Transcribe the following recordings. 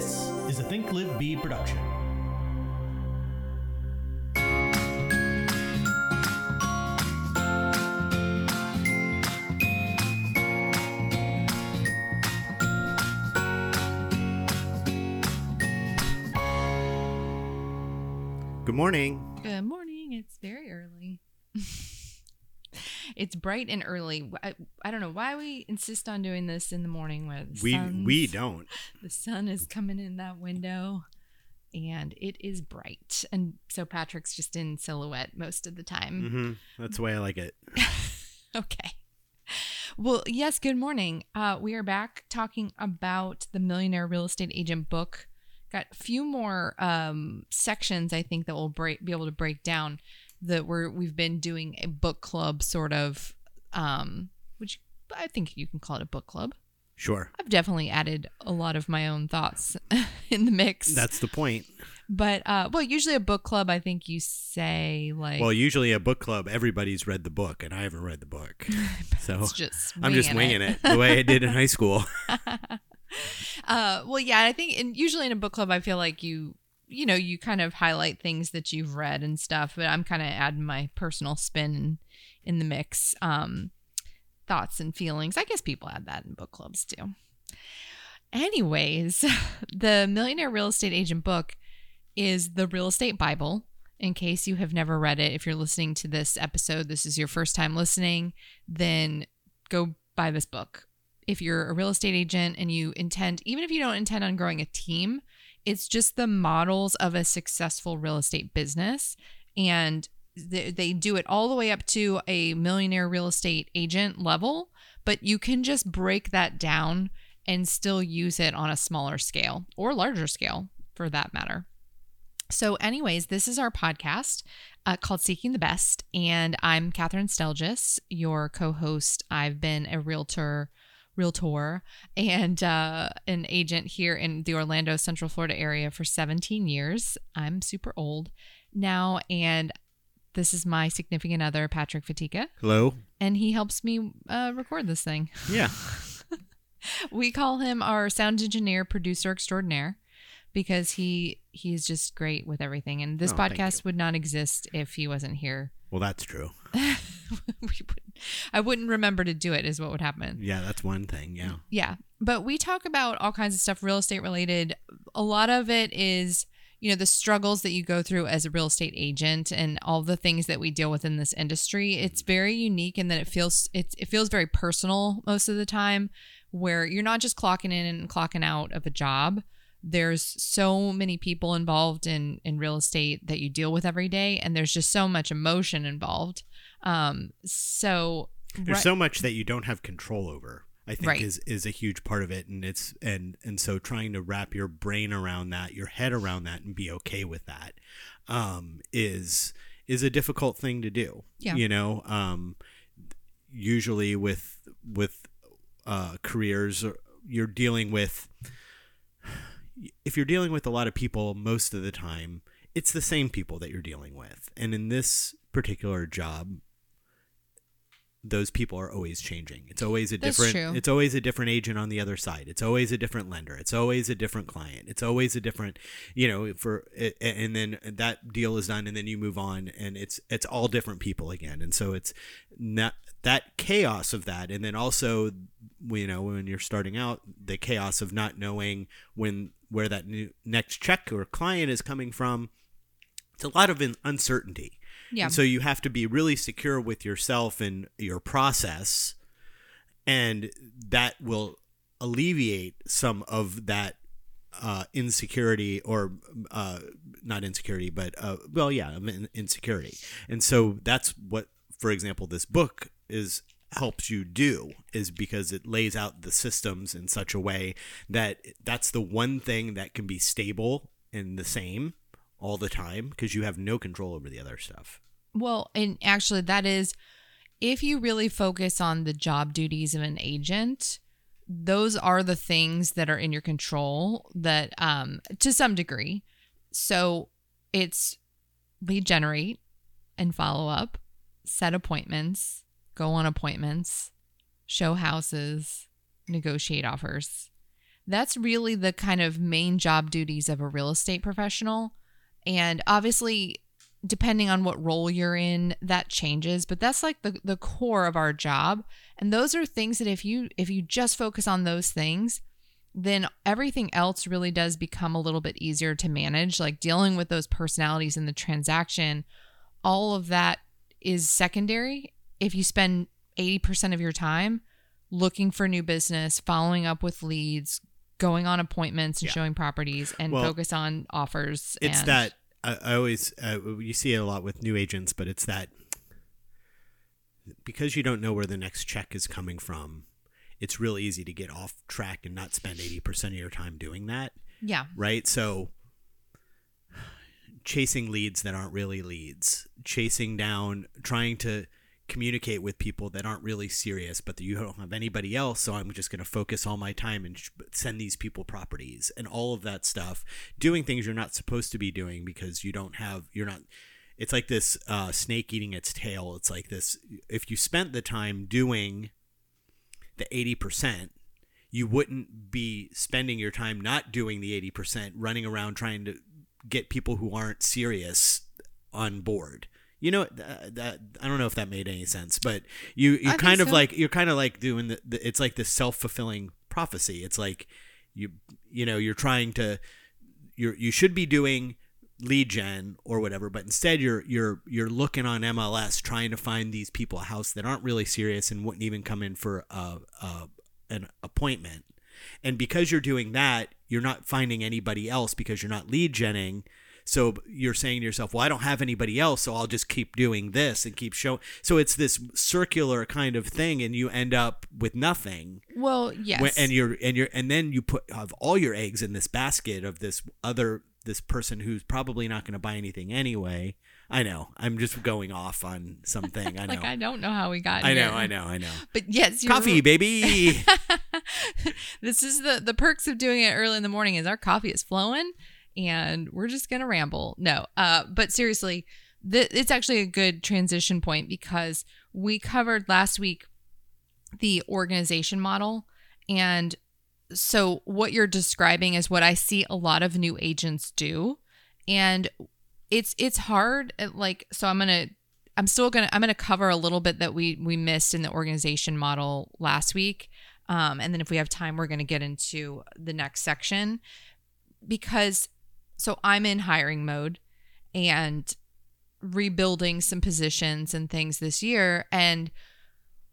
This is a Think Live Be production. Good morning. Good morning. It's very early. It's bright and early. I, I don't know why we insist on doing this in the morning the We we don't. the sun is coming in that window and it is bright. And so Patrick's just in silhouette most of the time. hmm That's the way I like it. Okay. Well, yes, good morning. Uh, we are back talking about the Millionaire Real Estate Agent book. Got a few more um, sections I think that we'll break, be able to break down. That we're we've been doing a book club sort of, um, which I think you can call it a book club. Sure. I've definitely added a lot of my own thoughts in the mix. That's the point. but uh, well, usually a book club, I think you say like Well, usually a book club, everybody's read the book, and I haven't read the book, so it's just I'm just winging it. the way I did in high school. Uh, well, yeah, I think, and usually in a book club, I feel like you, you know, you kind of highlight things that you've read and stuff. But I'm kind of adding my personal spin in, the mix, um, thoughts and feelings. I guess people add that in book clubs too. Anyways, the Millionaire Real Estate Agent book is the Real Estate Bible. In case you have never read it, if you're listening to this episode, this is your first time listening, then go buy this book if you're a real estate agent and you intend, even if you don't intend on growing a team, it's just the models of a successful real estate business. And they, they do it all the way up to a millionaire real estate agent level, but you can just break that down and still use it on a smaller scale or larger scale for that matter. So, anyways, this is our podcast uh, called Seeking the Best, and I'm Catherine Stelgis, your co-host. I've been a realtor, realtor, and uh, an agent here in the Orlando, Central Florida area for 17 years. I'm super old now, and this is my significant other, Patrick Fatika, Hello. and he helps me uh, record this thing. Yeah. We call him our sound engineer, producer extraordinaire, because he he's just great with everything. And this Oh, podcast would not exist if he wasn't here. Well, that's true. I wouldn't remember to do it. Is what would happen. Yeah, that's one thing. Yeah. Yeah, but we talk about all kinds of stuff real estate related. A lot of it is you know the struggles that you go through as a real estate agent and all the things that we deal with in this industry. It's mm-hmm. very unique in that it feels it's it feels very personal most of the time where you're not just clocking in and clocking out of a job. There's so many people involved in in real estate that you deal with every day and there's just so much emotion involved. Um so There's right- so much that you don't have control over. I think Right. is is a huge part of it, and it's and and so trying to wrap your brain around that, your head around that, and be okay with that, um, is is a difficult thing to do. Yeah. You know, um, usually with with uh, careers, you're dealing with if you're dealing with a lot of people most of the time, it's the same people that you're dealing with. And in this particular job, those people are always changing. It's always a That's different true. it's always a different agent on the other side. It's always a different lender. It's always a different client. It's always a different, you know, for and then that deal is done and then you move on and it's it's all different people again. And so it's not that chaos of that and then also you know when you're starting out the chaos of not knowing when where that new next check or client is coming from it's a lot of in- uncertainty Yeah. and so you have to be really secure with yourself and your process and that will alleviate some of that uh, insecurity or uh, not insecurity but uh, well yeah insecurity and so that's what for example this book is helps you do is because it lays out the systems in such a way that that's the one thing that can be stable and the same all the time because you have no control over the other stuff Well, and actually, that is if you really focus on the job duties of an agent, those are the things that are in your control that, um, to some degree. So it's lead generate and follow up, set appointments, go on appointments, show houses, negotiate offers. That's really the kind of main job duties of a real estate professional. And obviously, depending on what role you're in, that changes, but that's like the, the core of our job. And those are things that if you if you just focus on those things, then everything else really does become a little bit easier to manage. Like dealing with those personalities in the transaction, all of that is secondary. If you spend 80% of your time looking for new business, following up with leads, going on appointments and Yeah. showing properties, and Well, focus on offers. It's and, that I, I always uh, you see it a lot with new agents, but it's that because you don't know where the next check is coming from, it's real easy to get off track and not spend eighty percent of your time doing that. Yeah. right? So chasing leads that aren't really leads, chasing down, trying to communicate with people that aren't really serious, but you don't have anybody else. So I'm just going to focus all my time and sh- send these people properties and all of that stuff, doing things you're not supposed to be doing because you don't have, you're not. It's like this uh, snake eating its tail. It's like this. If you spent the time doing the 80%, you wouldn't be spending your time not doing the 80%, running around trying to get people who aren't serious on board. You know that, uh, that I don't know if that made any sense, but you you I kind of so. like you're kind of like doing the, the it's like this self-fulfilling prophecy. It's like you you know, you're trying to you're you should be doing lead gen or whatever, but instead you're you're you're looking on MLS trying to find these people a house that aren't really serious and wouldn't even come in for a, a an appointment. And because you're doing that, you're not finding anybody else because you're not lead genning. So you're saying to yourself, "Well, I don't have anybody else, so I'll just keep doing this and keep showing." So it's this circular kind of thing, and you end up with nothing. Well, yes. When- and you're and you're and then you put have all your eggs in this basket of this other this person who's probably not going to buy anything anyway. I know. I'm just going off on something. I know. like I don't know how we got I know. here. I know. I know. But yes, you're Coffee, baby. this is the the perks of doing it early in the morning is our coffee is flowing and we're just gonna ramble. No uh but seriously th- it's actually a good transition point because we covered last week the organization model. And so what you're describing is what i see a lot of new agents do. And it's it's hard uh, like so i'm gonna i'm still gonna i'm gonna cover a little bit that we we missed in the organization model last week. Um, and then if we have time we're gonna get into the next section because so i'm in hiring mode and rebuilding some positions and things this year. And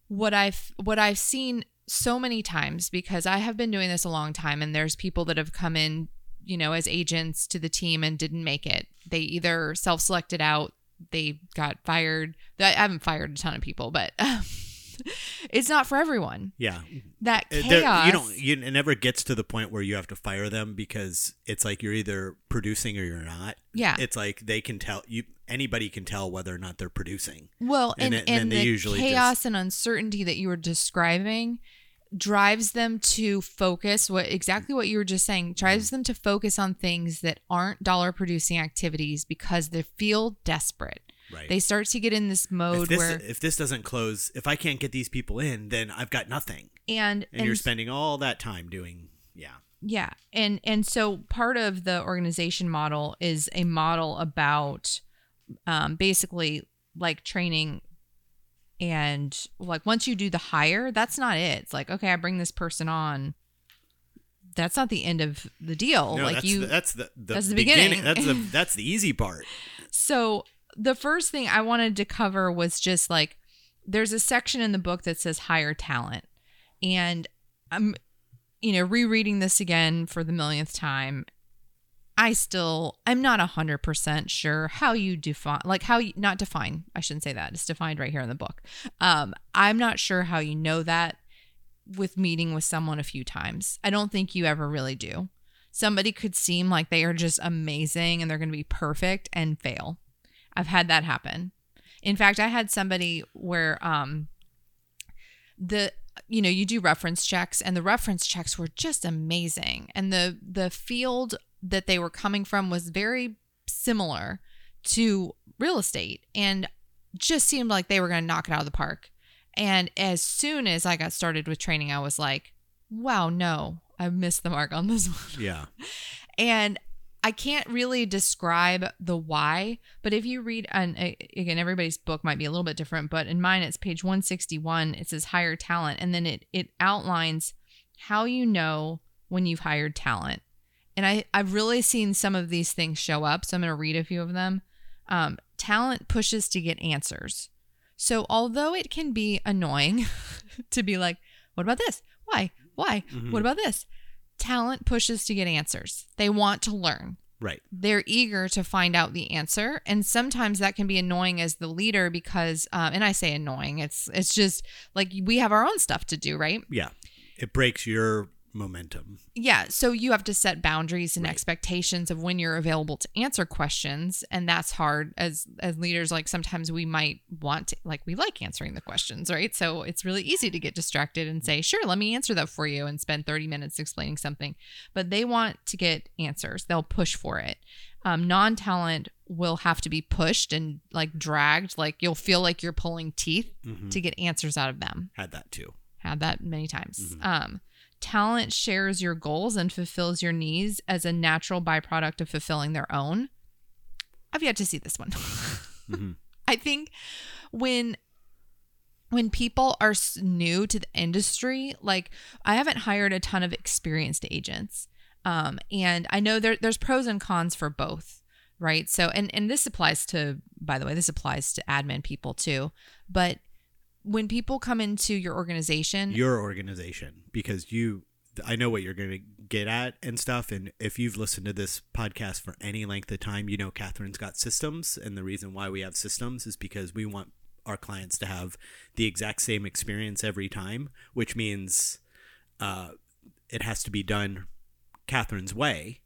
what i've what i've seen so many times because i have been doing this a long time and there's people that have come in you know as agents to the team and didn't make it. They either self-selected out they got fired. I haven't fired a ton of people but it's not for everyone yeah. that chaos there- you don't. You, it never gets to the point where you have to fire them because it's like you're either producing or you're not. yeah It's like they can tell you. Anybody can tell whether or not they're producing. Well, And and and, they the usually chaos just- and uncertainty that you were describing drives them to focus what exactly what you were just saying drives mm. them to focus on things that aren't dollar producing activities because they feel desperate. Right. They start to get in this mode if this where if this doesn't close, if I can't get these people in, then I've got nothing. and And, you're spending all that time doing. Yeah. Yeah. And and so part of the organization model is a model about um, basically like training and like once you do the hire, that's not it. It's like, okay, I bring this person on. That's not the end of the deal. no, like that's you the, that's the, the that's the beginning. beginning. That's the that's the easy part. So the first thing I wanted to cover was just like there's a section in the book that says hire talent. And I'm you know, rereading this again for the millionth time. I still I'm not 100% sure how you define like how you not define. I shouldn't say that. It's defined right here in the book. Um I'm not sure how you know that with meeting with someone a few times. I don't think you ever really do. Somebody could seem like they are just amazing and they're going to be perfect and fail. I've had that happen. In fact, I had somebody where um the you know, you do reference checks and the reference checks were just amazing and the the field that they were coming from was very similar to real estate and just seemed like they were going to knock it out of the park. And as soon as I got started with training, I was like, wow, no, I missed the mark on this one. Yeah. And I can't really describe the why, but if you read, and again, everybody's book might be a little bit different, but in mine, it's page 161. It says hire talent, and then it it outlines how you know when you've hired talent. And I, I've really seen some of these things show up. So I'm going to read a few of them. Um, talent pushes to get answers. So although it can be annoying to be like, what about this? Why? Why? Mhm. What about this? Talent pushes to get answers. They want to learn. Right. They're eager to find out the answer, and sometimes that can be annoying as the leader because, um, and I say annoying. It's it's just like we have our own stuff to do, right? Yeah. It breaks your momentum. Yeah, so you have to set boundaries and Right. expectations of when you're available to answer questions, and that's hard as as leaders. Like sometimes we might want to, like we like answering the questions, right? So it's really easy to get distracted and say, "Sure, let me answer that for you," and spend thirty minutes explaining something. But they want to get answers; they'll push for it. Um, non-talent will have to be pushed and like dragged. Like you'll feel like you're pulling teeth Mhm. to get answers out of them Had that too. had that many times. Mhm. Um, talent shares your goals and fulfills your needs as a natural byproduct of fulfilling their own. I've yet to see this one. Mhm. I think when when people are new to the industry, like I haven't hired a ton of experienced agents, um, and I know there, there's pros and cons for both, right? So, and and this applies to, by the way, this applies to admin people too. But when people come into your organization, Your organization, because you, I know what you're going to get at and stuff. And if you've listened to this podcast for any length of time, you know Catherine's got systems. And the reason why we have systems is because we want our clients to have the exact same experience every time, which means uh, it has to be done Catherine's way.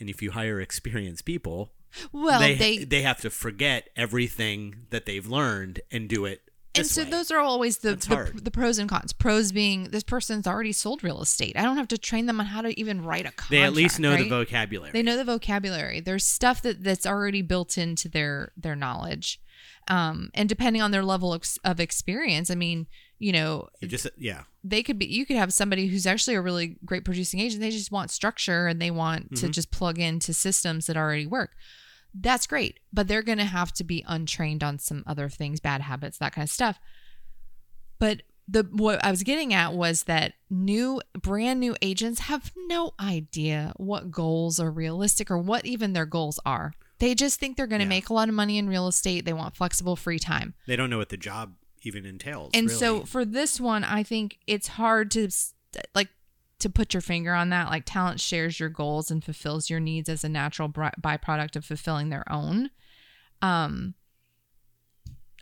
And if you hire experienced people, well, they, they they have to forget everything that they've learned and do it. And so way. those are always the the, the pros and cons. Pros being this person's already sold real estate. I don't have to train them on how to even write a contract. they at least know the vocabulary. They know the vocabulary. There's stuff that that's already built into their their knowledge, um, and depending on their level of, of experience, I mean, you know, You just yeah. they could be. You could have somebody who's actually a really great producing agent. They just want structure and they want to Mhm. just plug into systems that already work. That's great, but they're going to have to be untrained on some other things, bad habits, that kind of stuff. But the what I was getting at was that new brand new agents have no idea what goals are realistic or what even their goals are. They just think they're going to Yeah. make a lot of money in real estate. They want flexible free time. They don't know what the job even entails. And really. so for this one, I think it's hard to like to put your finger on that. Like talent shares your goals and fulfills your needs as a natural byproduct of fulfilling their own. Um,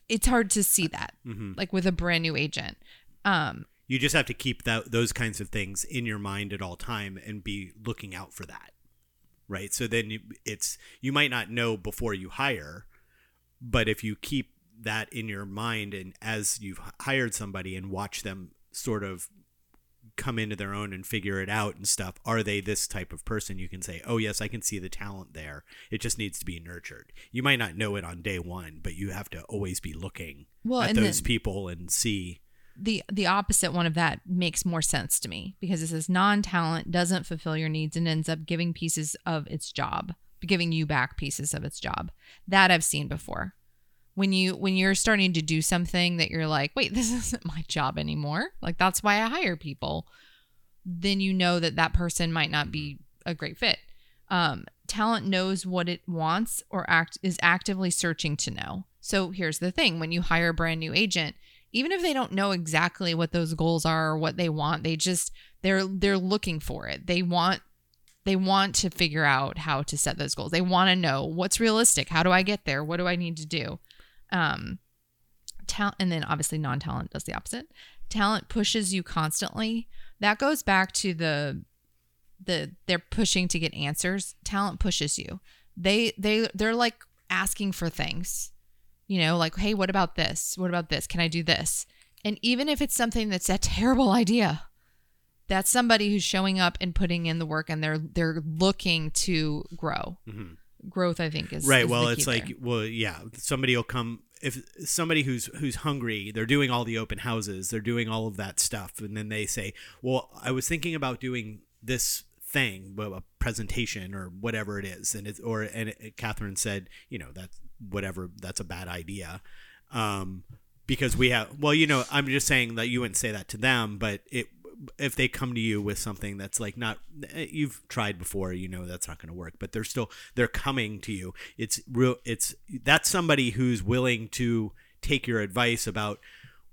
it's hard to see that Mhm. like with a brand new agent. Um, you just have to keep that those kinds of things in your mind at all time and be looking out for that. Right? So then you, it's you might not know before you hire, but if you keep that in your mind and as you've hired somebody and watch them sort of come into their own and figure it out and stuff are they this type of person? You can say oh yes i can see the talent there. It just needs to be nurtured. You might not know it on day one but you have to always be looking Well, at those people and see. The the opposite one of that makes more sense to me because it says non-talent doesn't fulfill your needs and ends up giving pieces of its job giving you back pieces of its job. That i've seen before when you when you're starting to do something that you're like wait this isn't my job anymore. Like that's why i hire people. Then you know that that person might not be a great fit. Um, talent knows what it wants or act is actively searching to know. So here's the thing when you hire a brand new agent even if they don't know exactly what those goals are or what they want they just they're they're looking for it. They want they want to figure out how to set those goals. They want to know what's realistic. How do i get there? What do i need to do um talent and then obviously non-talent does the opposite. Talent pushes you constantly. That goes back to the the they're pushing to get answers. Talent pushes you. They they they're like asking for things you know like hey what about this? What about this? Can i do this? And even if it's something that's a terrible idea that's somebody who's showing up and putting in the work and they're they're looking to grow. Mhm. Growth i think is right is well it's like there. well yeah somebody will come if somebody who's who's hungry, they're doing all the open houses, they're doing all of that stuff, and then they say, "Well, I was thinking about doing this thing, a presentation or whatever it is," and it's or and it, Catherine said, "You know, that's whatever, that's a bad idea." Um, because we have well you know i'm just saying that you wouldn't say that to them but it if they come to you with something that's like not eh, you've tried before you know that's not going to work but they're still they're coming to you. It's real it's that's somebody who's willing to take your advice about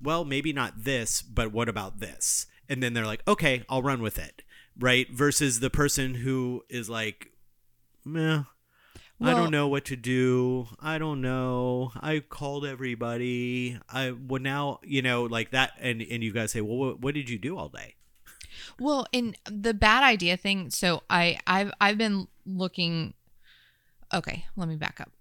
well maybe not this but what about this? And then they're like okay i'll run with it right? Versus the person who is like meh I don't know what to do. I don't know. I called everybody. I well now you know like that, and and you guys say, well, what, what did you do all day? Well, in the bad idea thing, so I I've I've been looking. Okay, let me back up.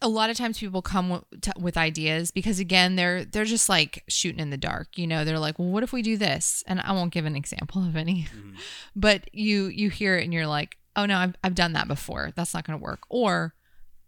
A lot of times people come with, with ideas because again they're they're just like shooting in the dark. You know, they're like, well, what if we do this? And I won't give an example of any, mm-hmm. but you you hear it and you're like, oh no, I've I've done that before. That's not going to work. Or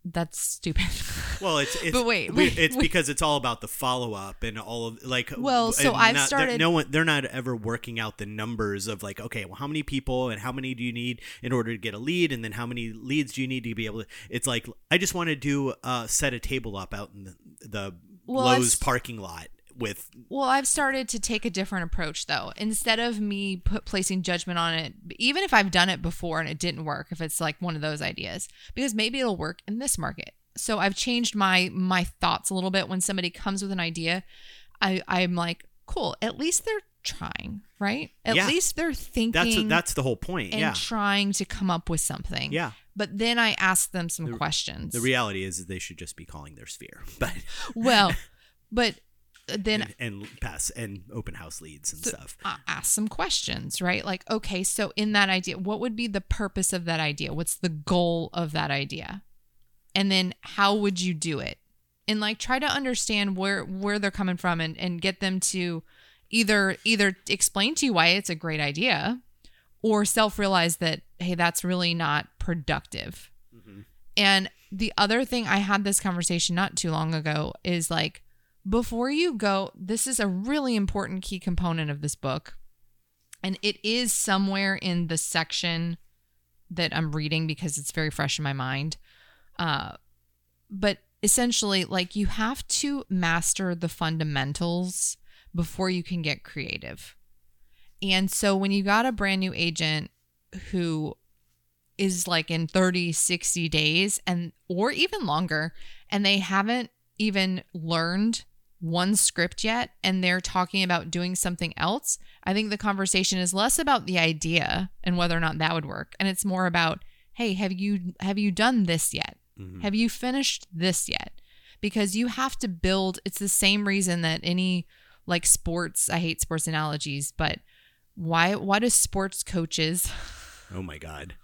that's stupid. Well, it's, it's But wait, wait, it's wait. because it's all about the follow up and all of like. Well, so I've not- started- No one, they're not ever working out the numbers of like, okay, well, how many people and how many do you need in order to get a lead, and then how many leads do you need to be able to? It's like I just want to do uh, set a table up out in the, the Well, Lowe's parking lot with Well, I've started to take a different approach though. Instead of me put, placing judgment on it, even if I've done it before and it didn't work, if it's like one of those ideas, because maybe it'll work in this market. So I've changed my my thoughts a little bit when somebody comes with an idea. I I'm like, cool. At least they're trying, right? At Yeah. least they're thinking that's that's the whole point. and yeah, trying to come up with something. yeah. But then I ask them some questions. The reality is, that they should just be calling their sphere, but well, but then and, and pass and open house leads and stuff. uh, ask some questions, right? Like, okay, so in that idea, what would be the purpose of that idea? What's the goal of that idea? And then how would you do it? And like try to understand where where they're coming from and and get them to either either explain to you why it's a great idea or self-realize that hey, that's really not productive. And the other thing I had this conversation not too long ago is like before you go, this is a really important key component of this book. And it is somewhere in the section that I'm reading because it's very fresh in my mind. Uh, but essentially, like you have to master the fundamentals before you can get creative. And so when you got a brand new agent who is like in 30, 60 days and or even longer and they haven't even learned one script yet and they're talking about doing something else, I think the conversation is less about the idea and whether or not that would work and it's more about, "Hey, have you have you done this yet? Have you finished this yet?" Because you have to build it's the same reason that any like sports, I hate sports analogies, but why why do sports coaches Oh my god.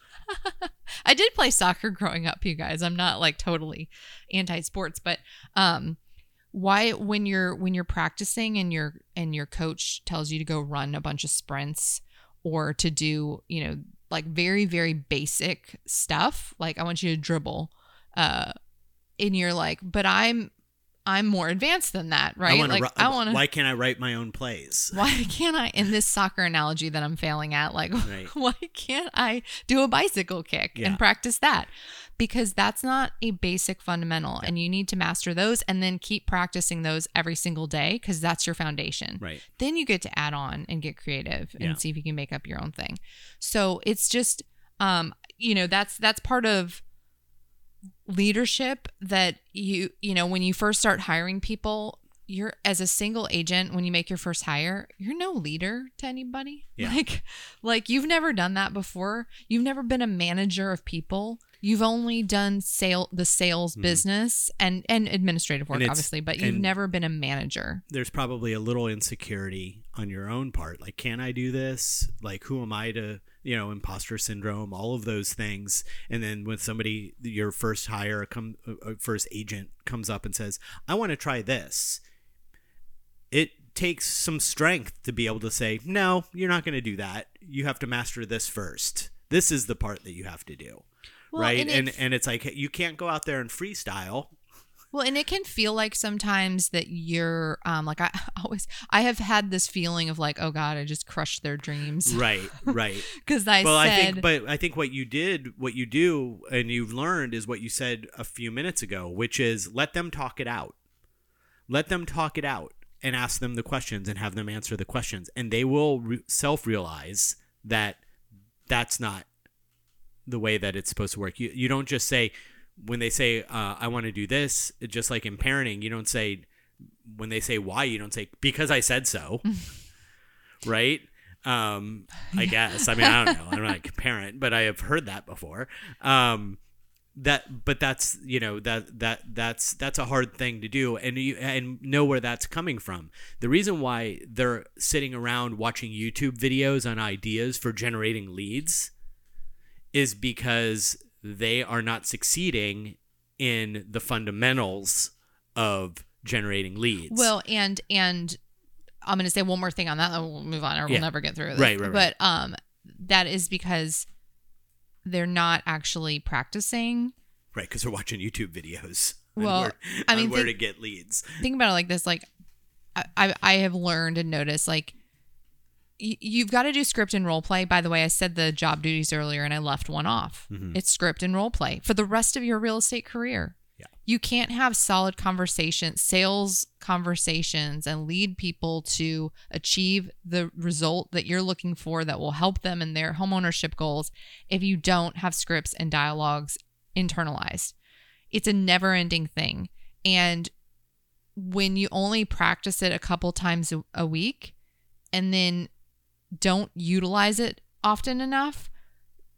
I did play soccer growing up, you guys. I'm not like totally anti-sports, but um why when you're when you're practicing and your and your coach tells you to go run a bunch of sprints or to do, you know, like very very basic stuff, like I want you to dribble uh and you're like, "But I'm I'm more advanced than that, right? I like I want to Why can't I write my own plays? why can't I in this soccer analogy that I'm failing at like Right. why can't I do a bicycle kick Yeah. and practice that because that's not a basic fundamental and you need to master those and then keep practicing those every single day because that's your foundation Right. then you get to add on and get creative and Yeah. see if you can make up your own thing so it's just um you know that's that's part of leadership that you you know when you first start hiring people you're as a single agent when you make your first hire you're no leader to anybody Yeah. like like you've never done that before you've never been a manager of people you've only done sale the sales business and and administrative work Mm-hmm. And obviously but you've never been a manager There's probably a little insecurity on your own part. Like, can I do this? Like, who am I to, you know, imposter syndrome, all of those things. And then when somebody, your first hire, come, uh, uh, first agent comes up and says, I want to try this. It takes some strength to be able to say, no, you're not going to do that. You have to master this first. This is the part that you have to do. Well, right. and And, and it's like, you can't go out there and freestyle. Well, and it can feel like sometimes that you're um like I always I have had this feeling of like, oh God, I just crushed their dreams. Right, right. Because I well, said I think, but I think what you did, what you do, and you've learned is what you said a few minutes ago, which is let them talk it out. Let them talk it out and ask them the questions and have them answer the questions, and they will re- self realize that that's not the way that it's supposed to work. You you don't just say when they say uh, I want to do this, just like in parenting, you don't say when they say why, you don't say because I said so, right? Um, I guess. I mean, I don't know. I'm not a parent, but I have heard that before. Um, that, but that's you know that that that's that's a hard thing to do, and you and know where that's coming from. The reason why they're sitting around watching YouTube videos on ideas for generating leads is because they are not succeeding in the fundamentals of generating leads. Well, and and I'm going to say one more thing on that, and we'll move on, or we'll Yeah. never get through this. Right, right, right. But um, that is because they're not actually practicing. right, because they're watching YouTube videos. Well, where, I mean, where think- to get leads. Think about it like this: like I I, I have learned and noticed like. You've got to do script and role play. By the way, I said the job duties earlier and I left one off. Mm-hmm. It's script and role play for the rest of your real estate career. Yeah. You can't have solid conversations, sales conversations, and lead people to achieve the result that you're looking for that will help them in their homeownership goals if you don't have scripts and dialogues internalized. It's a never ending thing. And when you only practice it a couple times a week and then don't utilize it often enough,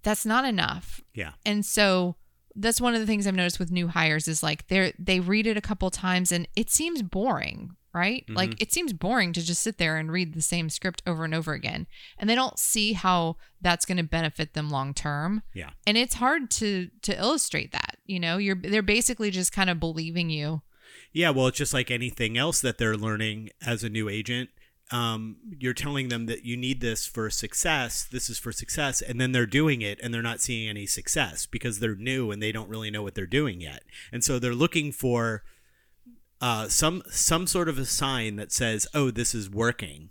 that's not enough. Yeah. And so that's one of the things I've noticed with new hires is like they they read it a couple times and it seems boring, right? Mm-hmm. Like it seems boring to just sit there and read the same script over and over again. And they don't see how that's going to benefit them long term. Yeah. And it's hard to to illustrate that, you know? You're they're basically just kind of believing you. Yeah, well, it's just like anything else that they're learning as a new agent. Um, you're telling them that you need this for success. This is for success, and then they're doing it, and they're not seeing any success because they're new and they don't really know what they're doing yet. And so they're looking for uh, some some sort of a sign that says, "Oh, this is working,"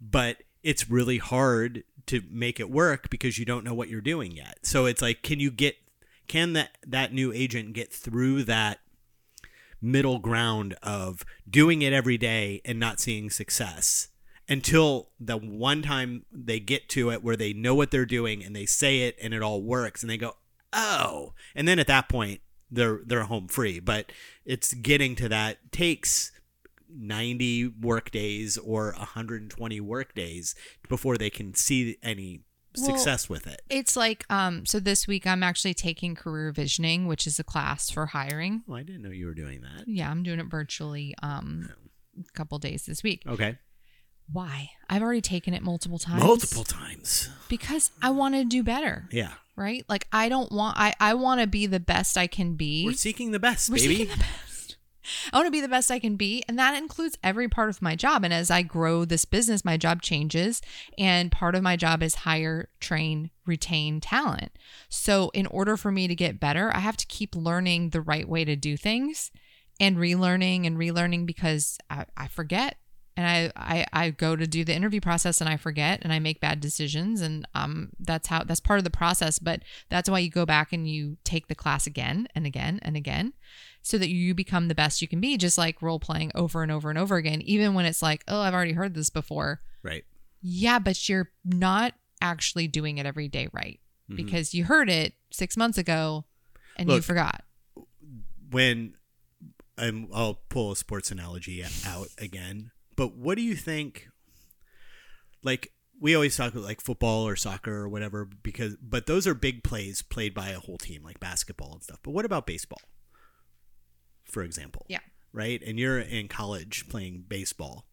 but it's really hard to make it work because you don't know what you're doing yet. So it's like, can you get can that that new agent get through that middle ground of doing it every day and not seeing success until the one time they get to it where they know what they're doing and they say it and it all works and they go oh. And then at that point they're they're home free. But it's getting to that takes 90 work days or 120 work days before they can see any Well, success with it It's like um so this week I'm actually taking career visioning, which is a class for hiring. oh, i didn't know you were doing that Yeah, I'm doing it virtually um a couple days this week. okay Why? I've already taken it multiple times. multiple times because I want to do better, yeah right? Like I don't want I I want to be the best I can be. we're seeking the best We're baby seeking the best. I want to be the best I can be. And that includes every part of my job. And as I grow this business, my job changes. And part of my job is hire, train, retain talent. So, in order for me to get better, I have to keep learning the right way to do things and relearning and relearning because I, I forget. And I, I, I go to do the interview process and I forget and I make bad decisions. And um, that's how that's part of the process. But that's why you go back and you take the class again and again and again so that you become the best you can be, just like role playing over and over and over again, even when it's like, oh, I've already heard this before. right Yeah, but you're not actually doing it every day right Mhm. because you heard it six months ago and you forgot. when I'm, I'll pull a sports analogy out again, but what do you think? Like we always talk about like football or soccer or whatever, because but those are big plays played by a whole team, like basketball and stuff. But what about baseball, for example? Yeah. Right, and you're in college playing baseball.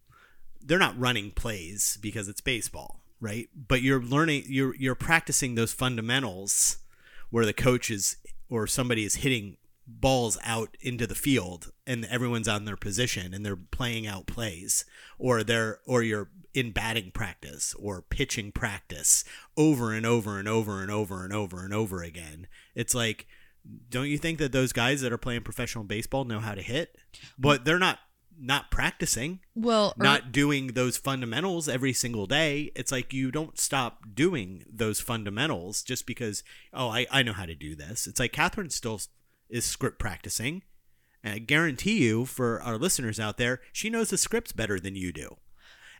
They're not running plays because it's baseball, right? But you're learning, you're you're practicing those fundamentals where the coach is or somebody is hitting balls out into the field and everyone's on their position and they're playing out plays or they're or you're in batting practice or pitching practice over and over and over and over and over and over again it's like don't you think that those guys that are playing professional baseball know how to hit? But they're not not practicing, Well, or- not doing those fundamentals every single day. It's like you don't stop doing those fundamentals just because oh I, I know how to do this. It's like Catherine still is script practicing. And I guarantee you, for our listeners out there, she knows the scripts better than you do.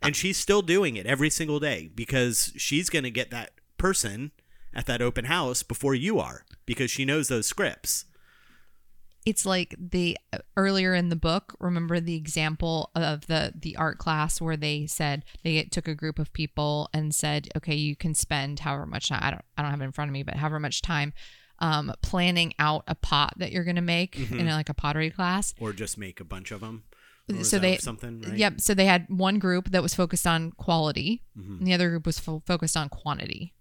And she's still doing it every single day because she's going to get that person at that open house before you are because she knows those scripts. it's like the earlier in the book remember the example of the the art class where they said they took a group of people and said okay you can spend however much time i don't i don't have it in front of me but however much time um, planning out a pot that you're going to make in like a pottery class Or just make a bunch of them. So they something right? yep so they had one group that was focused on quality Mm-hmm. and the other group was fo- focused on quantity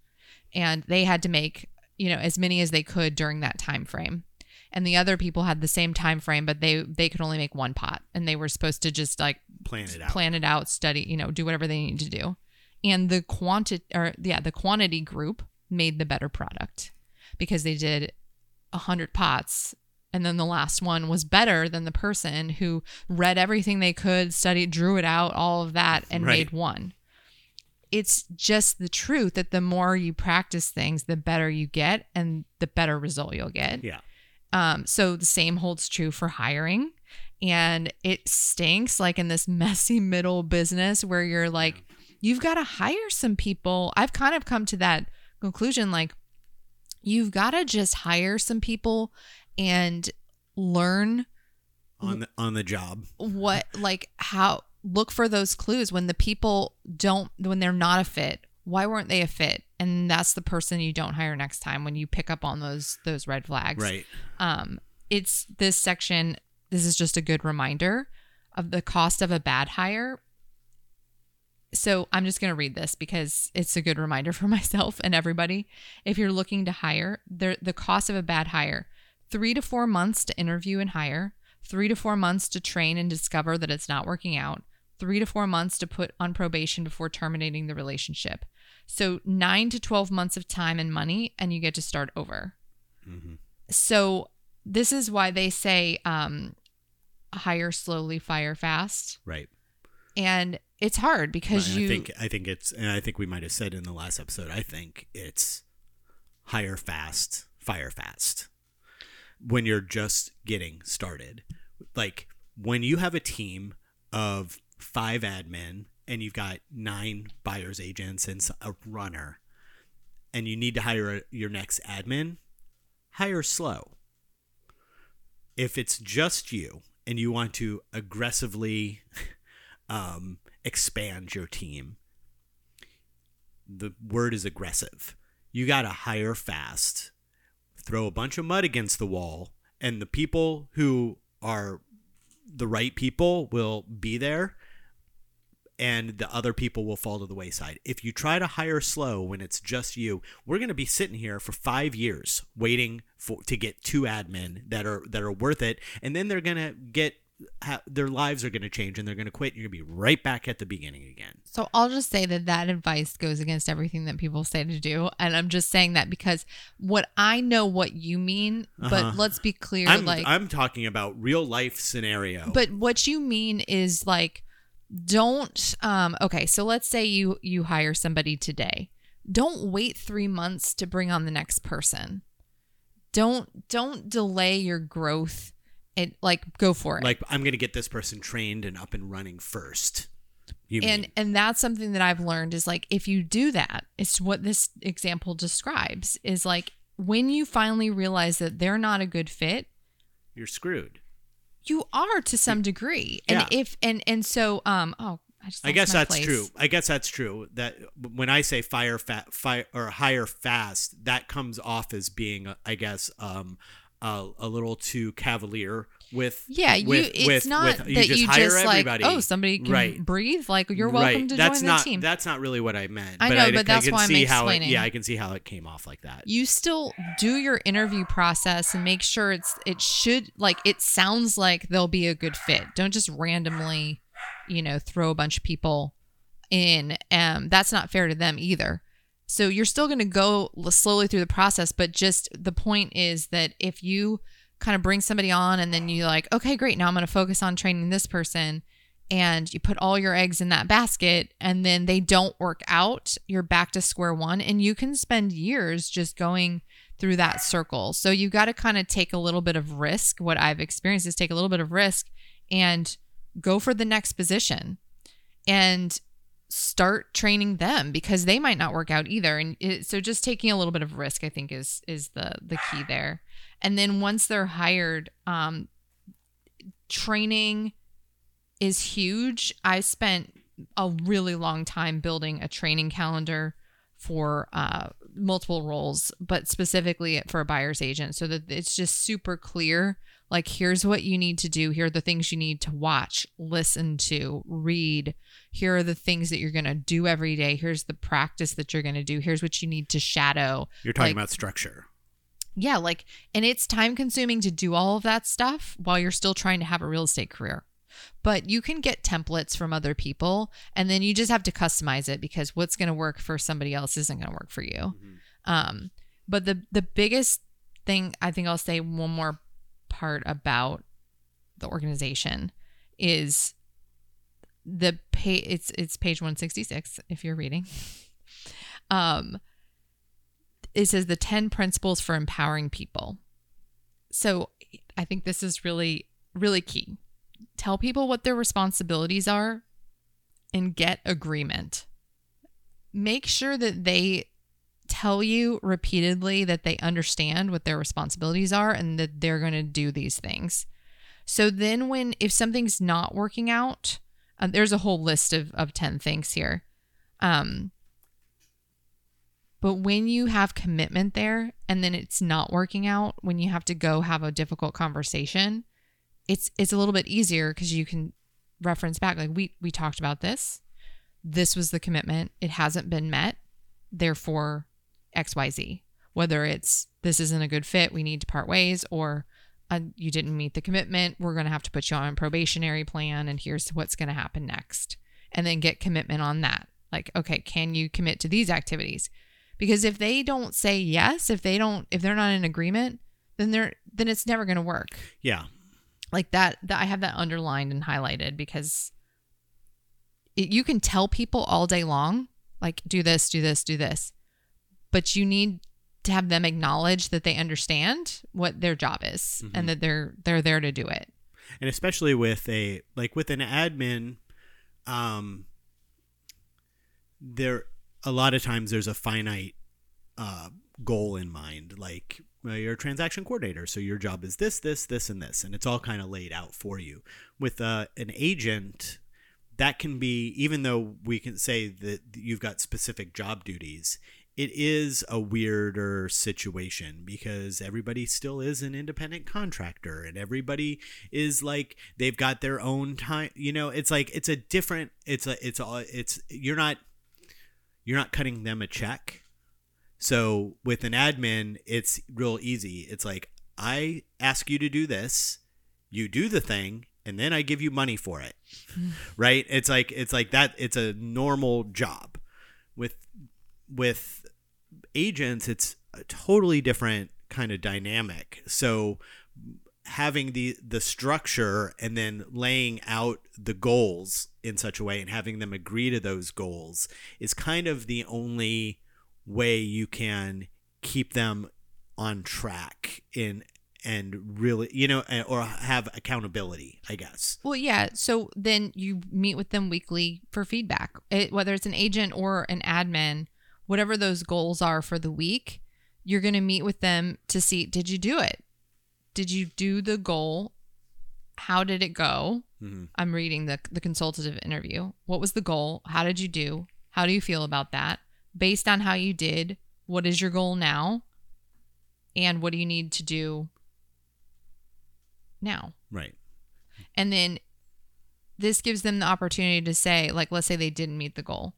and they had to make you know as many as they could during that time frame and the other people had the same time frame but they they could only make one pot and they were supposed to just like Plan it out. plan it out study you know do whatever they need to do and the quantity or yeah the quantity group made the better product because they did a hundred pots and then the last one was better than the person who read everything they could studied drew it out all of that and Right. made one it's just the truth that the more you practice things the better you get and the better result you'll get Yeah. um, so the same holds true for hiring. And it stinks like in this messy middle business where you're like, you've got to hire some people. I've kind of come to that conclusion like, you've got to just hire some people and learn On the on the job. what, like, how look for those clues when the people don't, when they're not a fit. Why weren't they a fit? And that's the person you don't hire next time when you pick up on those those red flags Right. um it's this section this is just a good reminder of the cost of a bad hire so i'm just going to read this because it's a good reminder for myself and everybody if you're looking to hire the, the cost of a bad hire three to four months to interview and hire three to four months to train and discover that it's not working out three to four months to put on probation before terminating the relationship so nine to 12 months of time and money and you get to start over so this is why they say um, hire slowly, fire fast, Right. and it's hard because Right, you I think I think it's and I think we might have said in the last episode, I think it's hire fast, fire fast. When you're just getting started. Like when you have a team of five admin and you've got nine buyers agents and a runner and you need to hire a, your next admin, hire slow. If it's just you and you want to aggressively um, expand your team, the word is aggressive. You got to hire fast, throw a bunch of mud against the wall, and the people who are the right people will be there and the other people will fall to the wayside. If you try to hire slow when it's just you, we're going to be sitting here for 5 years waiting for to get two admin that are that are worth it and then they're going to get ha, their lives are going to change and they're going to quit and you're going to be right back at the beginning again. So I'll just say that that advice goes against everything that people say to do, and I'm just saying that because what I know what you mean, Uh-huh. but let's be clear, I'm like, I'm talking about real life scenario. but what you mean is like, don't. Um, okay, so let's say you you hire somebody today. Don't wait three months to bring on the next person. Don't don't delay your growth. It like go for it. like I'm going to get this person trained and up and running first. You and mean and that's something that I've learned is like if you do that, it's what this example describes is like when you finally realize that they're not a good fit, you're screwed. you are to some degree. And Yeah. if and and so um oh I just I guess that's place. true. I guess that's true. That when I say fire fat fire or hire fast, that comes off as being, I guess, um, a, a little too cavalier with. Yeah, you with- it's with- not with- that you hire just like everybody. oh somebody can right. breathe like you're welcome right. to that's join not, the team. That's not really what I meant. I but know, I, but I that's can why I'm see how it, explaining. yeah, I can see how it came off like that. you still do your interview process and make sure it's it should like it sounds like they'll be a good fit don't just randomly you know throw a bunch of people in um that's not fair to them either So you're still going to go slowly through the process, but just the point is that if you kind of bring somebody on and then you like, okay, great, now I'm going to focus on training this person and you put all your eggs in that basket and then they don't work out, you're back to square one and you can spend years just going through that circle. So you've got to kind of take a little bit of risk. What I've experienced is take a little bit of risk and go for the next position and start training them because they might not work out either. And it, so just taking a little bit of risk i think is is the the key there. And then once they're hired um training is huge. I spent a really long time building a training calendar for uh multiple roles but specifically for a buyer's agent so that it's just super clear like here's what you need to do. Here are the things you need to watch listen to read. Here are the things that you're going to do every day. Here's the practice that you're going to do. Here's what you need to shadow. You're talking Like- about structure. yeah like and it's time consuming to do all of that stuff while you're still trying to have a real estate career. But you can get templates from other people and then you just have to customize it because what's going to work for somebody else isn't going to work for you. Um but the the biggest thing i think i'll say one more part about the organization is the pay it's it's page 166 if you're reading. Um it says the 10 principles for empowering people. So i think this is really really key. Tell people what their responsibilities are and get agreement. Make sure that they tell you repeatedly that they understand what their responsibilities are and that they're going to do these things. So then when if something's not working out uh, there's a whole list of, of 10 things here. Um but when you have commitment there and then it's not working out when you have to go have a difficult conversation it's it's a little bit easier because you can reference back like we we talked about this. This was the commitment. It hasn't been met. Therefore xyz whether it's this isn't a good fit we need to part ways or uh, you didn't meet the commitment we're going to have to put you on a probationary plan and here's what's going to happen next. And then get commitment on that. Like okay can you commit to these activities? Because if they don't say yes if they don't if they're not in agreement then they're then it's never going to work. Yeah. like that, that I have that underlined and highlighted because it, you can tell people all day long like do this do this do this but you need to have them acknowledge that they understand what their job is and that they're they're there to do it. And especially with a like with an admin um there a lot of times there's a finite uh goal in mind like well, you're a transaction coordinator so your job is this this this and this and it's all kind of laid out for you. With uh, an agent that can be even though we can say that you've got specific job duties it is a weirder situation because everybody still is an independent contractor and everybody is like they've got their own time you know it's like it's a different it's a it's all it's you're not you're not cutting them a check. So with an admin it's real easy. It's like i ask you to do this you do the thing and then i give you money for it. Right? It's like it's like that it's a normal job with agents it's a totally different kind of dynamic so having the the structure and then laying out the goals in such a way and having them agree to those goals is kind of the only way you can keep them on track in and really you know eh, or have accountability i guess Well, yeah. So then you meet with them weekly for feedback, it, whether it's an agent or an admin, whatever those goals are for the week, you're going to meet with them to see did you do it? Did you do the goal? How did it go? Mm-hmm. I'm reading the, the consultative interview. What was the goal? How did you do? How do you feel about that? Based on how you did, what is your goal now? And what do you need to do now? right And then this gives them the opportunity to say, like, let's say they didn't meet the goal.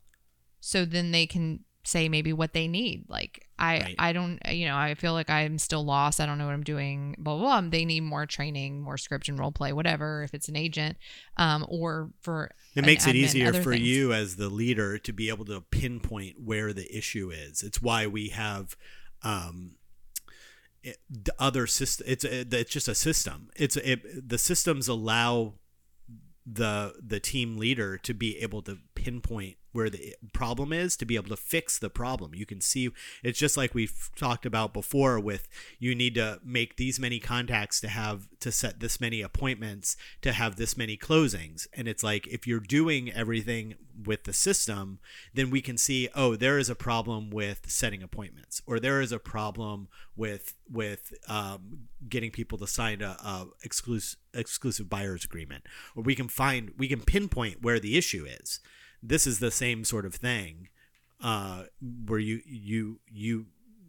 So then they can say maybe what they need. Like I Right. I don't you know I feel like I'm still lost. I don't know what I'm doing. Blah blah. blah. They need more training, more script and role play, whatever. If it's an agent, um, or for It makes it easier for things. you as the leader to be able to pinpoint where the issue is. It's why we have um, it, the other system. It's it's just a system. It's it, the systems allow the the team leader to be able to pinpoint where the problem is to be able to fix the problem. You can see it's just like we've talked about before with you need to make these many contacts to have to set this many appointments to have this many closings. And it's like if you're doing everything with the system then we can see oh there is a problem with setting appointments or there is a problem with with um, getting people to sign a, a exclusive exclusive buyers agreement. Or we can find we can pinpoint where the issue is this is the same sort of thing uh, where you you you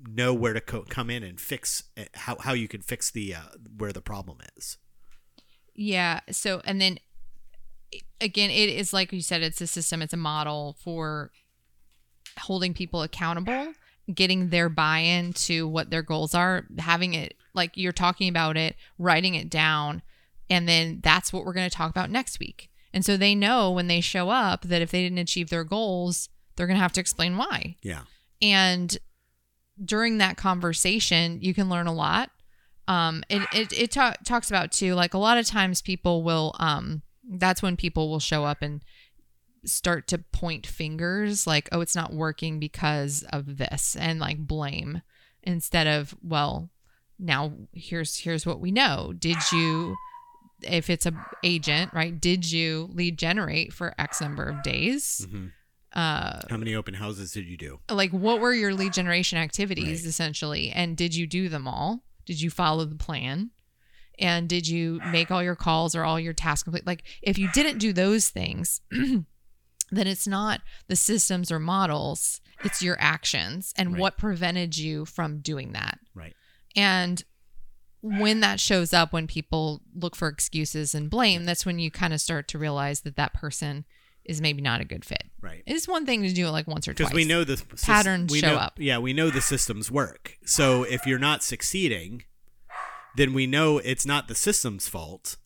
know where to co- come in and fix uh, how, how you can fix the uh, where the problem is Yeah. So, and then again, it is like you said, it's a system, it's a model for holding people accountable, getting their buy in to what their goals are, having it like you're talking about it, writing it down, and then that's what we're going to talk about next week. And so they know when they show up that if they didn't achieve their goals, they're going to have to explain why. yeah. And during that conversation you can learn a lot. Um it it, it ta- talks about too like a lot of times people will um that's when people will show up and start to point fingers like oh it's not working because of this and like blame instead of well now here's here's what we know. Did you if it's a agent right did you lead generate for x number of days? Hmm uh how many open houses did you do? like what were your lead generation activities Right. essentially? And did you do them all? Did you follow the plan? And did you make all your calls or all your tasks complete? Like if you didn't do those things then it's not the systems or models it's your actions and Right. what prevented you from doing that. Right. And when that shows up when people look for excuses and blame that's when you kind of start to realize that that person is maybe not a good fit right it's one thing to do it like once or twice because we know the Patterns we show know- up. Yeah, we know the systems work. So if you're not succeeding, then we know it's not the system's fault.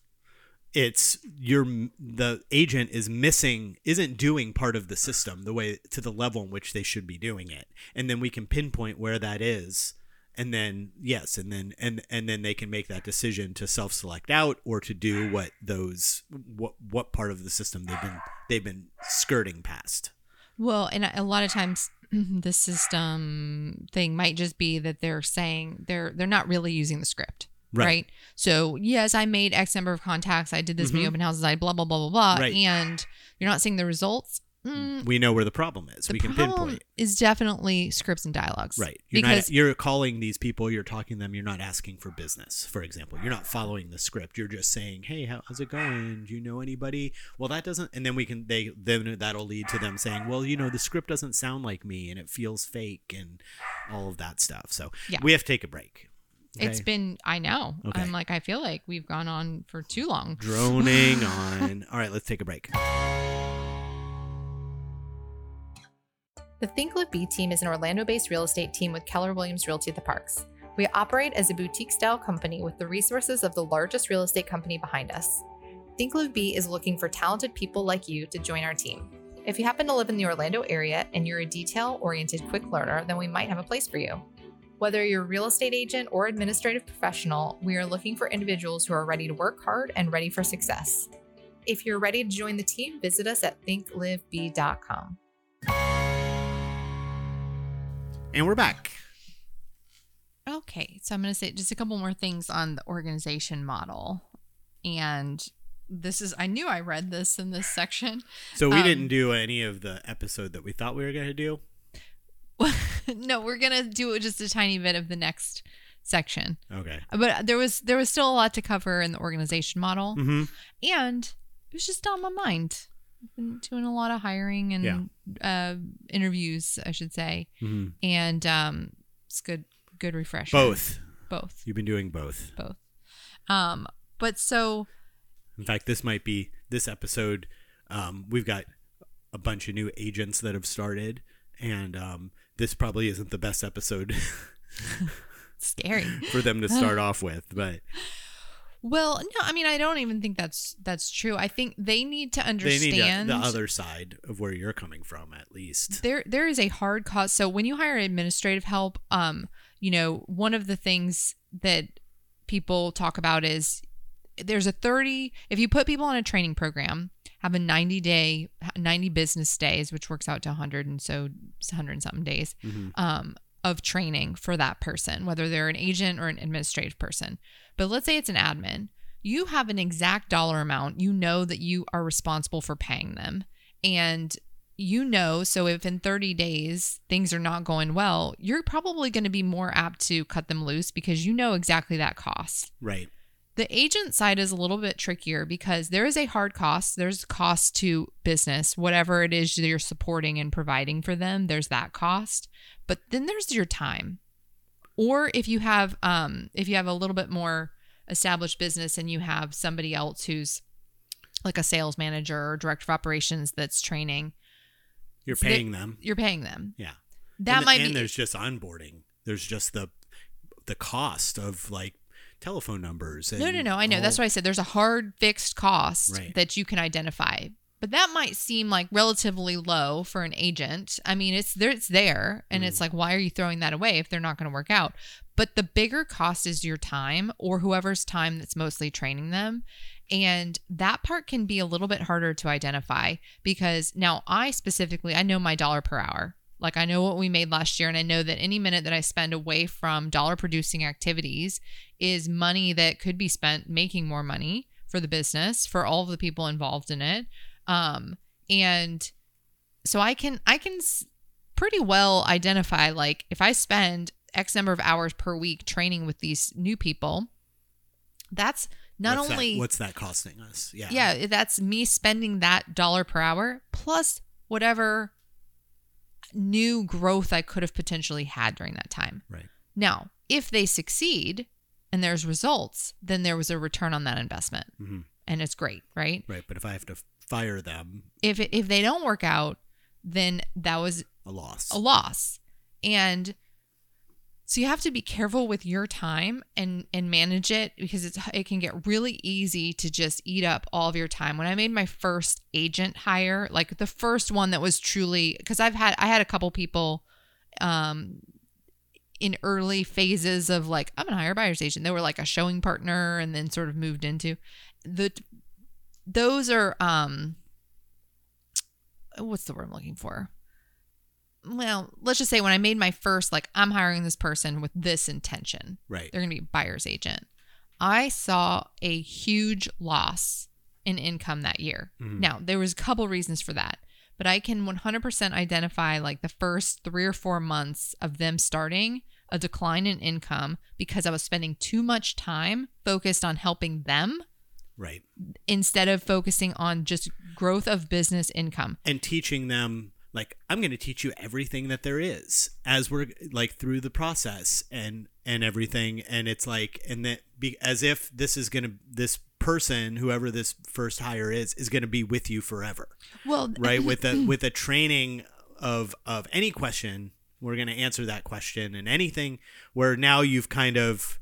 It's your the agent is missing isn't doing part of the system the way to the level in which they should be doing it. And then we can pinpoint where that is and then yes and then and and then they can make that decision to self-select out or to do what those what what part of the system they've been they've been skirting past. Well, and a lot of times the system thing might just be that they're saying they're they're not really using the script. Right. Right. So yes, I made X number of contacts. I did this many Mhm. open houses. I blah blah blah blah blah. Right. And you're not seeing the results. Mm, we know where the problem is. the we can problem pinpoint. is definitely scripts and dialogues. Right. You're because not you're calling these people, you're talking to them, you're not asking for business, for example. You're not following the script. You're just saying, "Hey, how, how's it going? Do you know anybody?" Well, that doesn't and then we can they then that'll lead to them saying, "Well, you know, the script doesn't sound like me and it feels fake and all of that stuff." So, Yeah. we have to take a break. It's been I know. Okay. I'm like I feel like we've gone on for too long. droning on. All right, let's take a break. The Think Live Be team is an Orlando based real estate team with Keller Williams Realty at the Parks. We operate as a boutique style company with the resources of the largest real estate company behind us. Think Live Be is looking for talented people like you to join our team. If you happen to live in the Orlando area and you're a detail oriented quick learner, then we might have a place for you. Whether you're a real estate agent or administrative professional, we are looking for individuals who are ready to work hard and ready for success. If you're ready to join the team, visit us at thinklivebe.com. And we're back. Okay, so I'm going to say just a couple more things on the organization model. And this is, I knew I read this in this section. So, we Um, didn't do any of the episode that we thought we were going to do. no, we're going to do just a tiny bit of the next section. Okay. But there was there was still a lot to cover in the organization model Mhm. and it was just on my mind. Been doing a lot of hiring and uh, interviews, I should say. Mhm. And um it's good good refresher. Both. Both. You've been doing both. Both. Um but so In fact, this might be this episode. Um, we've got a bunch of new agents that have started, and um, this probably isn't the best episode Scary. for them to start off with. But Well, no, I mean, I don't even think that's that's true. I think they need to they understand need to, the other side of where you're coming from, at least. there there is a hard cost. So when you hire administrative help, um, you know, one of the things that people talk about is there's a 30 if you put people on a training program have a 90 day 90 business days which works out to 100 and so 100 and something days Mhm. um, of training for that person whether they're an agent or an administrative person but let's say it's an admin you have an exact dollar amount you know that you are responsible for paying them and you know so if in 30 days things are not going well you're probably going to be more apt to cut them loose because you know exactly that cost Right. the agent side is a little bit trickier because there is a hard cost. There's cost to business, whatever it is that you're supporting and providing for them. There's that cost, but then there's your time. Or if you have, um, if you have a little bit more established business and you have somebody else who's like a sales manager or director of operations that's training, You're So they- paying them. you're paying them. Yeah. That and, might and be there's just onboarding. There's just the the cost of like telephone numbers. And No, no, no. I know. That's why I said there's a hard fixed cost Right. that you can identify. But that might seem like relatively low for an agent. I mean, it's there it's there and Mm. it's like why are you throwing that away if they're not going to work out? But the bigger cost is your time or whoever's time that's mostly training them. And that part can be a little bit harder to identify because now I specifically I know my dollar per hour. Like I know what we made last year and I know that any minute that I spend away from dollar producing activities is money that could be spent making more money for the business for all of the people involved in it um and so i can i can pretty well identify like if i spend x number of hours per week training with these new people that's not what's that- only what's that costing us? Yeah. yeah, that's me spending that dollar per hour plus whatever new growth I could have potentially had during that time. Right. Now, if they succeed and there's results, then there was a return on that investment. Mhm. And it's great, right? Right. But if I have to fire them, If it, if they don't work out, then that was a loss. a loss. And so you have to be careful with your time and and manage it because it's it can get really easy to just eat up all of your time. When I made my first agent hire, like the first one that was truly cuz I've had I had a couple people um in early phases of like I'm gonna hire a buyer's agent. They were like a showing partner and then sort of moved into the those are um what's the word I'm looking for? Well, let's just say when I made my first, like, I'm hiring this person with this intention, right. they're going to be a buyer's agent. I saw a huge loss in income that year. Mhm. Now, there was a couple reasons for that, but I can 100% identify like the first 3 or 4 months of them starting a decline in income because I was spending too much time focused on helping them Right. instead of focusing on just growth of business income. And teaching them like I'm going to teach you everything that there is as we're like through the process and and everything and it's like and that be as if this is going to this person whoever this first hire is is going to be with you forever. Well, right with a with a training of of any question we're going to answer that question and anything where now you've kind of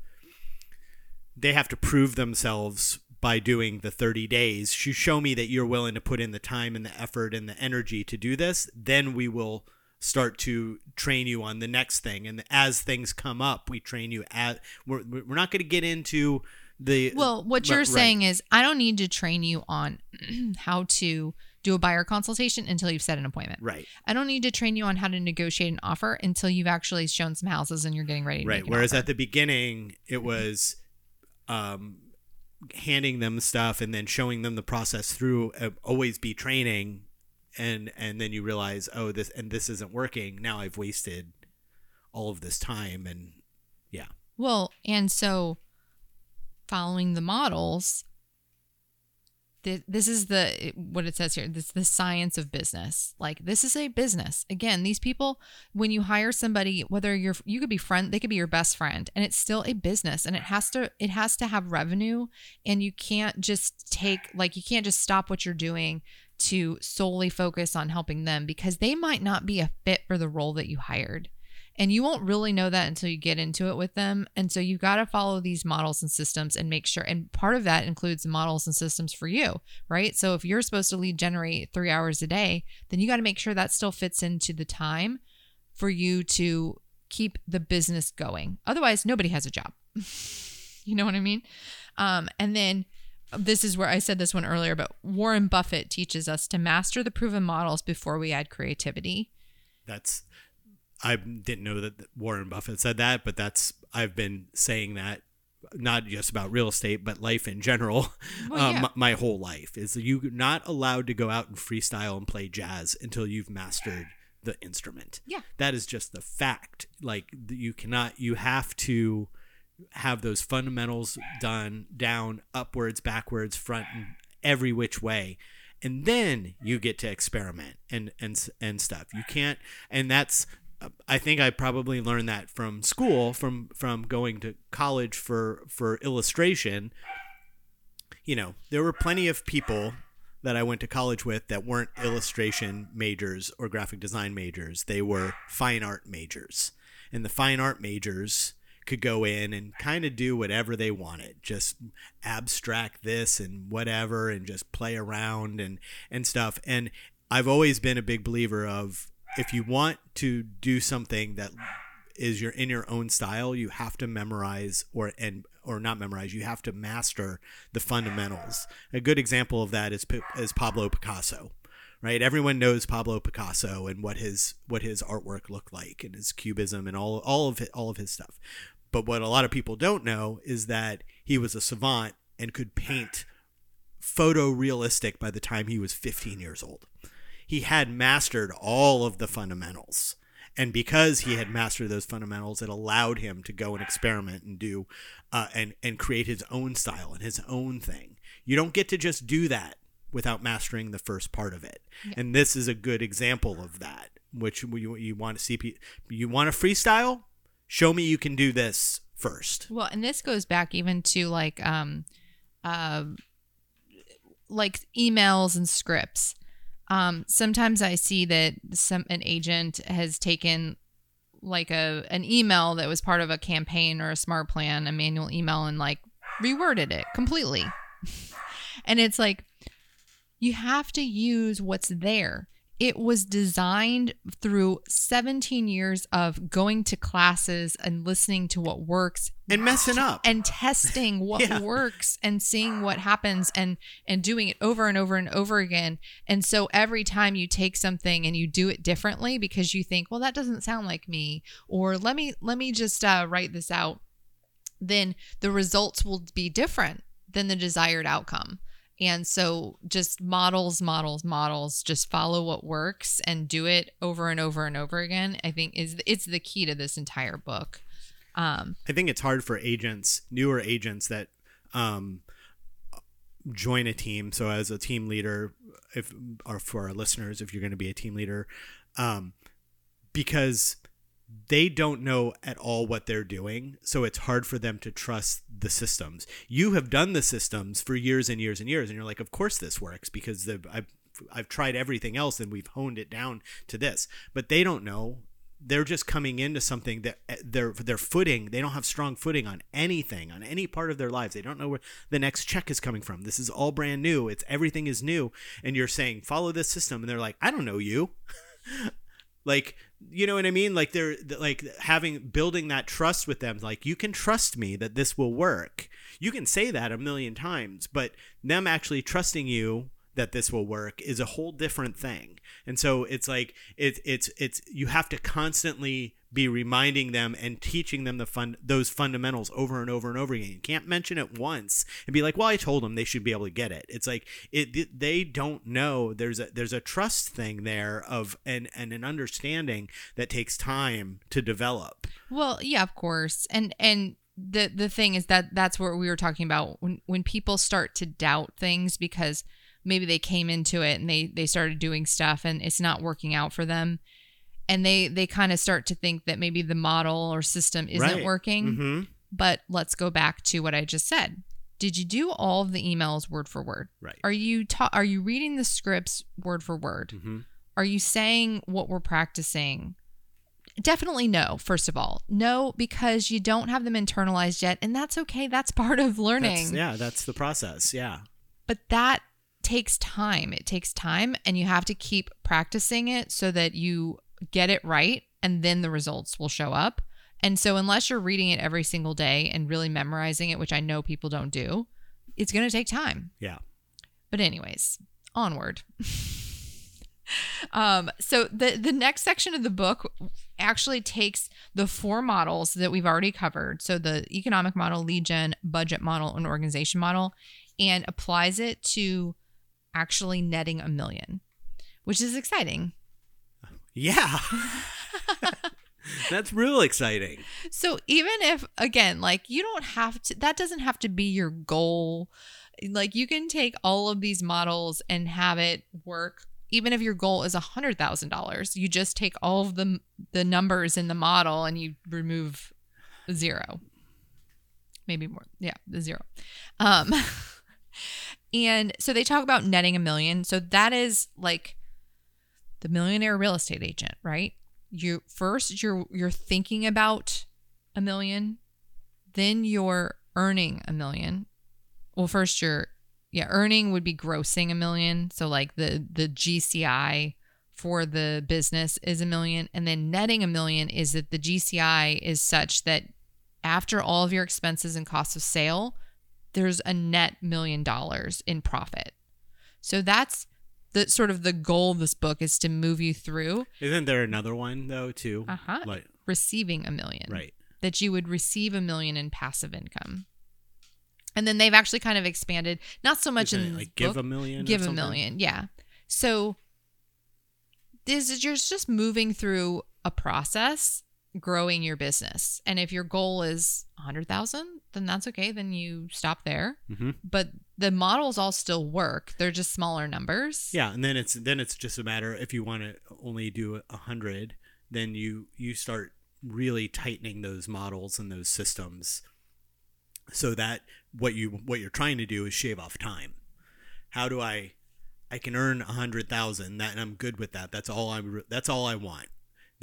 they have to prove themselves by doing the 30 days you show me that you're willing to put in the time and the effort and the energy to do this then we will start to train you on the next thing and as things come up we train you at we're, we're not going to get into the Well, what you're right. saying is I don't need to train you on how to do a buyer consultation until you've set an appointment. right I don't need to train you on how to negotiate an offer until you've actually shown some houses and you're getting ready to right whereas offer. at the beginning it was um handing them stuff and then showing them the process through uh, always be training and and then you realize oh this and this isn't working. Now i've wasted all of this time and yeah. Well, and so following the models, th- this is the what it says here this is the science of business. Like this is a business. Again these people when you hire somebody whether you're you could be friend they could be your best friend and it's still a business and it has to it has to have revenue and you can't just take like you can't just stop what you're doing to solely focus on helping them because they might not be a fit for the role that you hired and you won't really know that until you get into it with them. And so you've got to follow these models and systems and make sure. And part of that includes models and systems for you, right? So if you're supposed to lead generate three hours a day, then you got to make sure that still fits into the time for you to keep the business going. Otherwise, nobody has a job. you know what I mean? Um, and then this is where I said this one earlier, but Warren Buffett teaches us to master the proven models before we add creativity. That's I didn't know that Warren Buffett said that, but that's I've been saying that not just about real estate, but life in general. Well, uh, yeah. my, my whole life is you not allowed to go out and freestyle and play jazz until you've mastered the instrument. Yeah. that is just the fact. Like you cannot, you have to have those fundamentals done down, upwards, backwards, front, and every which way. And then you get to experiment and and and stuff. You can't, and that's I think I probably learned that from school, from from going to college for for illustration. You know, there were plenty of people that I went to college with that weren't illustration majors or graphic design majors. They were fine art majors. And the fine art majors could go in and kind of do whatever they wanted, just abstract this and whatever and just play around and and stuff. And I've always been a big believer of if you want to do something that is your in your own style, you have to memorize or and or not memorize. You have to master the fundamentals. A good example of that is is Pablo Picasso, right? Everyone knows Pablo Picasso and what his what his artwork looked like and his cubism and all all of it, all of his stuff. But what a lot of people don't know is that he was a savant and could paint photorealistic by the time he was 15 years old he had mastered all of the fundamentals. And because he had mastered those fundamentals, it allowed him to go and experiment and do uh, and and create his own style and his own thing. You don't get to just do that without mastering the first part of it. And this is a good example of that. Which you, you want to see? You want to freestyle? Show me you can do this first. Well, and this goes back even to like um uh like emails and scripts. Um sometimes I see that some an agent has taken like a an email that was part of a campaign or a smart plan, a manual email and like reworded it completely. and it's like you have to use what's there. It was designed through 17 years of going to classes and listening to what works And messing up. and testing what Yeah. works and seeing what happens and and doing it over and over and over again and so every time you take something and you do it differently because you think well that doesn't sound like me or let me let me just uh, write this out then the results will be different than the desired outcome and so just models models models just follow what works and do it over and over and over again i think is it's the key to this entire book um I think it's hard for agents, newer agents that um, join a team. So as a team leader, if or for our listeners, if you're going to be a team leader, um, because they don't know at all what they're doing, so it's hard for them to trust the systems. You have done the systems for years and years and years, and you're like, of course this works because the, I've I've tried everything else and we've honed it down to this, but they don't know. They're just coming into something that uh, their their footing they don't have strong footing on anything on any part of their lives. They don't know where the next check is coming from. This is all brand new. It's everything is new. And you're saying follow this system. And they're like i don't know you like you know what i mean? Like they're like having building that trust with them like you can trust me that this will work. You can say that a million times but them actually trusting you that this will work is a whole different thing. And so it's like it, it's it's you have to constantly be reminding them and teaching them the fun those fundamentals over and over and over again. You can't mention it once and be like well i told them they should be able to get it. It's like it they don't know. There's a there's a trust thing there of and and an understanding that takes time to develop. Well, yeah, of course. And and the the thing is that that's what we were talking about when when people start to doubt things because maybe they came into it and they they started doing stuff and it's not working out for them and they they kind of start to think that maybe the model or system isn't Right. working hmm but let's go back to what i just said did you do all of the emails word for word Right. are you ta- are you reading the scripts word for word hmm are you saying what we're practicing? Definitely no, first of all. No, because you don't have them internalized yet. And that's okay. That's part of learning. That's, yeah, that's the process. Yeah. But that takes time. It takes time, and you have to keep practicing it so that you get it right, and then the results will show up. And so, unless you're reading it every single day and really memorizing it, which I know people don't do, it's going to take time. Yeah. But anyways, onward. um, so the the next section of the book actually takes the four models that we've already covered. So the economic model, lead gen, budget model, and organization model, and applies it to actually netting a million, which is exciting. Yeah. that's real exciting. So even if again, like you don't have to that doesn't have to be your goal. Like you can take all of these models and have it work even if your goal is a hundred thousand dollars. You just take all of the the numbers in the model and you remove zero. Maybe more. Yeah, the zero. Um and so they talk about netting a million. So that is like the millionaire real estate agent, right? You first you're you're thinking about a million, then you're earning a million. Well, first you're yeah, earning would be grossing a million. So like the the GCI for the business is a million and then netting a million is that the GCI is such that after all of your expenses and costs of sale, there's a net million dollars in profit. So that's the sort of the goal of this book is to move you through Isn't there another one though too? Uh-huh. Like receiving a million. right. That you would receive a million in passive income. And then they've actually kind of expanded, not so much Isn't in like give book, a million. give a million, yeah. So this is you're just moving through a process, growing your business. And if your goal is a hundred thousand, then that's okay. Then you stop there. Mhm. But the models all still work. They're just smaller numbers. Yeah, and then it's then it's just a matter if you want to only do a hundred, then you you start really tightening those models and those systems, so that what you what you're trying to do is shave off time. How do I? I can earn a hundred thousand. That and I'm good with that. That's all I. That's all I want.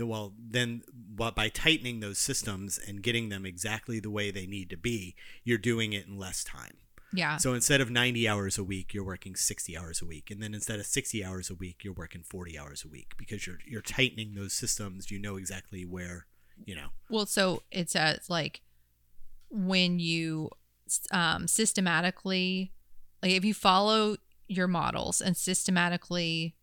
Well, then, by tightening those systems and getting them exactly the way they need to be, you're doing it in less time. Yeah. So instead of 90 hours a week, you're working 60 hours a week. And then instead of 60 hours a week, you're working 40 hours a week because you're you're tightening those systems. You know exactly where, you know. Well, so it's uh, it's like when you um, systematically, like if you follow your models and systematically.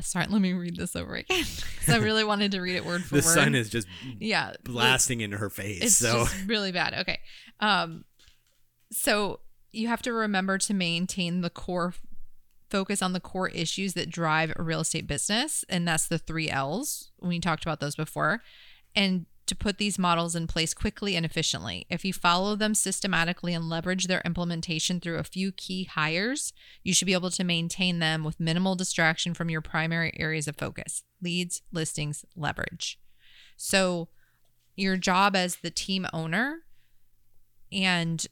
Sorry, let me read this over again because I really wanted to read it word for The word. The sun is just yeah blasting into her face. It's so just really bad. Okay, um, so you have to remember to maintain the core focus on the core issues that drive a real estate business and that's the three l's we talked about those before and to put these models in place quickly and efficiently. If you follow them systematically and leverage their implementation through a few key hires you should be able to maintain them with minimal distraction from your primary areas of focus leads listings leverage. So your job as the team owner and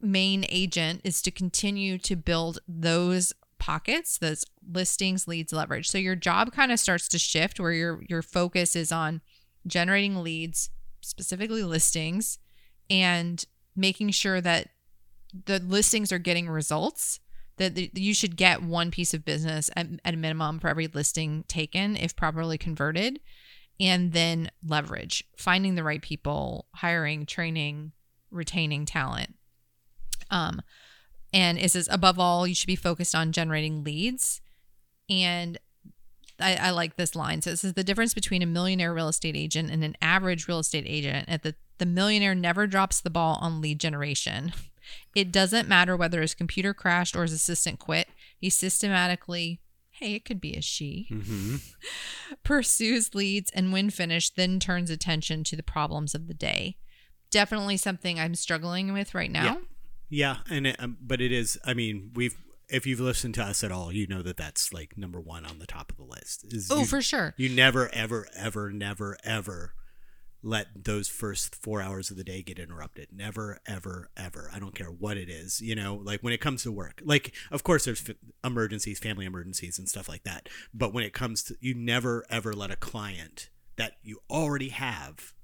main agent is to continue to build those pockets those listings leads leverage. So your job kind of starts to shift where your your focus is on generating leads specifically listings and making sure that the listings are getting results that th- you should get one piece of business at, at a minimum for every listing taken if properly converted and then leverage finding the right people hiring training retaining talent. Um and it says above all you should be focused on generating leads and I, I like this line. So it says the difference between a millionaire real estate agent and an average real estate agent at the the millionaire never drops the ball on lead generation. It doesn't matter whether his computer crashed or his assistant quit. He systematically, hey, it could be a she, hmm pursues leads and when finished, then turns attention to the problems of the day. definitely something I'm struggling with right now. Yeah, and it, um, but it is. I mean, we've if you've listened to us at all, you know that that's like number one on the top of the list. Oh, for sure. you never, ever, ever, never, ever let those first four hours of the day get interrupted. Never, ever, ever. I don't care what it is. You know, like when it comes to work, like of course there's f- emergencies, family emergencies, and stuff like that. But when it comes to, you never, ever let a client that you already have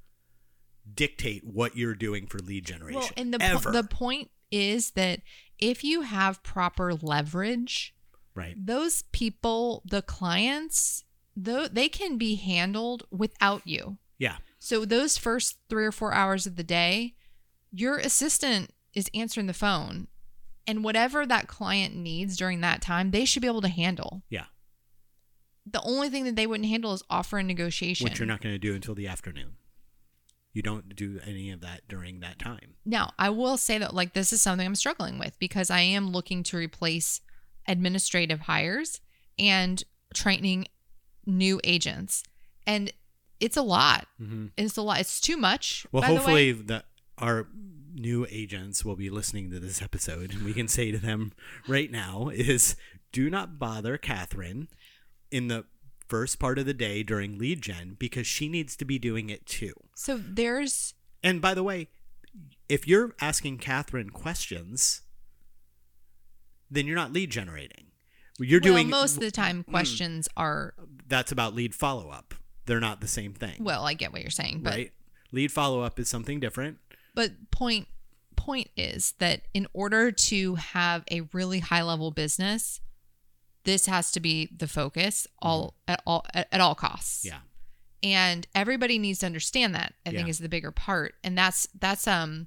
dictate what you're doing for lead generation. Well, and the po- the point is that if you have proper leverage, right. those people, the clients, though they can be handled without you. Yeah. So those first 3 or 4 hours of the day, your assistant is answering the phone and whatever that client needs during that time, they should be able to handle. Yeah. The only thing that they wouldn't handle is offer and negotiation. Which you're not going to do until the afternoon. You don't do any of that during that time. Now, I will say that like this is something I'm struggling with because I am looking to replace administrative hires and training new agents. And it's a lot. Mm-hmm. It's a lot. It's too much. Well, by the hopefully, way. the, our new agents will be listening to this episode, and we can say to them right now: is do not bother Catherine in the first part of the day during lead gen because she needs to be doing it too. So there's And by the way, if you're asking Catherine questions, then you're not lead generating. You're well, doing most of the time hmm. questions are that's about lead follow up. They're not the same thing. well, I get what you're saying, but right? Lead follow up is something different. but point point is that in order to have a really high level business, this has to be the focus all at all at, at all costs. Mm-hmm. Yeah. and everybody needs to understand that i think is the bigger part and that's that's um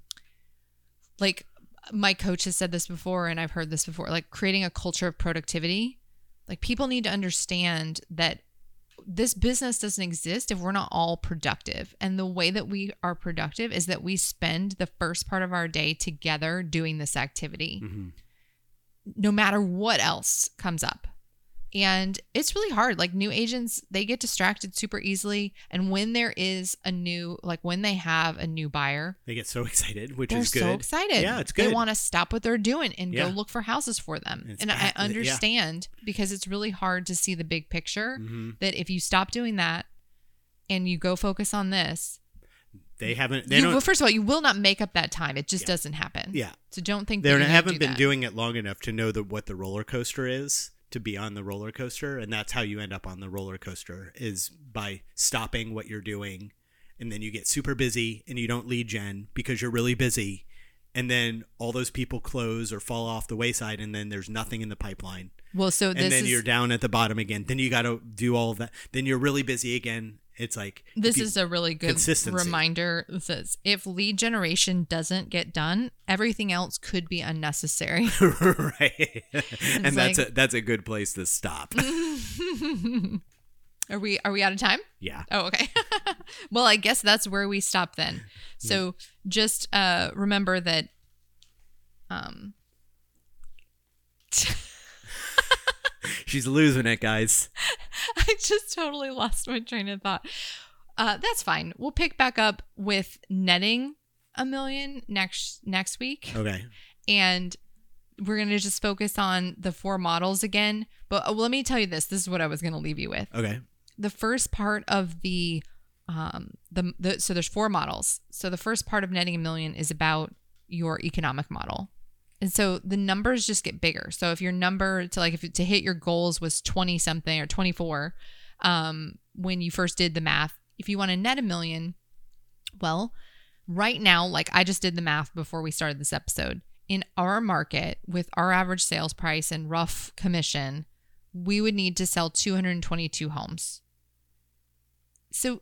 like my coach has said this before and i've heard this before like creating a culture of productivity like people need to understand that this business doesn't exist if we're not all productive and the way that we are productive is that we spend the first part of our day together doing this activity Mhm. No matter what else comes up. And it's really hard. Like new agents, they get distracted super easily. And when there is a new, like when they have a new buyer, They get so excited, which is good. so excited. Yeah, it's good. They want to stop what they're doing and Yeah. go look for houses for them. It's and I bad- yeah. understand because it's really hard to see the big picture Mhm. that if you stop doing that and you go focus on this, They haven't. They you, don't. well, first of all, you will not make up that time. It just Yeah. doesn't happen. yeah, So don't think they haven't do been that. doing it long enough to know the, what the roller coaster is to be on the roller coaster, and that's how you end up on the roller coaster is by stopping what you're doing, and then you get super busy and you don't lead gen because you're really busy, and then all those people close or fall off the wayside, and then there's nothing in the pipeline, Well, so and then is you're down at the bottom again. Then you got to do all that. Then you're really busy again. It's like This you- is a really good reminder. It says if lead generation doesn't get done, everything else could be unnecessary. right, and that's like- a that's a good place to stop. are we are we out of time? yeah. Oh, okay. well, I guess that's where we stop then. So just uh remember that um She's losing it, guys. I just totally lost my train of thought. Uh, that's fine. We'll pick back up with netting a million next next week. Okay. and we're going to just focus on the four models again. But uh, let me tell you this this is what I was going to leave you with. Okay. The first part of the um the, the so there's four models. So the first part of netting a million is about your economic model. And so the numbers just get bigger. So if your number to like if to hit your goals was 20 something or 24 um when you first did the math, if you want to net a million, well, right now, like I just did the math before we started this episode, in our market with our average sales price and rough commission, we would need to sell 222 homes. So,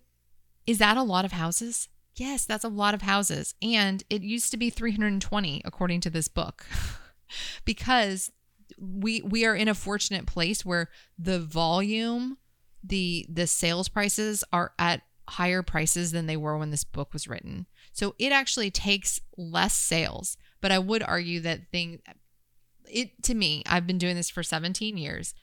is that a lot of houses? Yes, that's a lot of houses. And it used to be 320 according to this book. because we we are in a fortunate place where the volume, the the sales prices are at higher prices than they were when this book was written. So it actually takes less sales, but I would argue that thing it to me, I've been doing this for 17 years.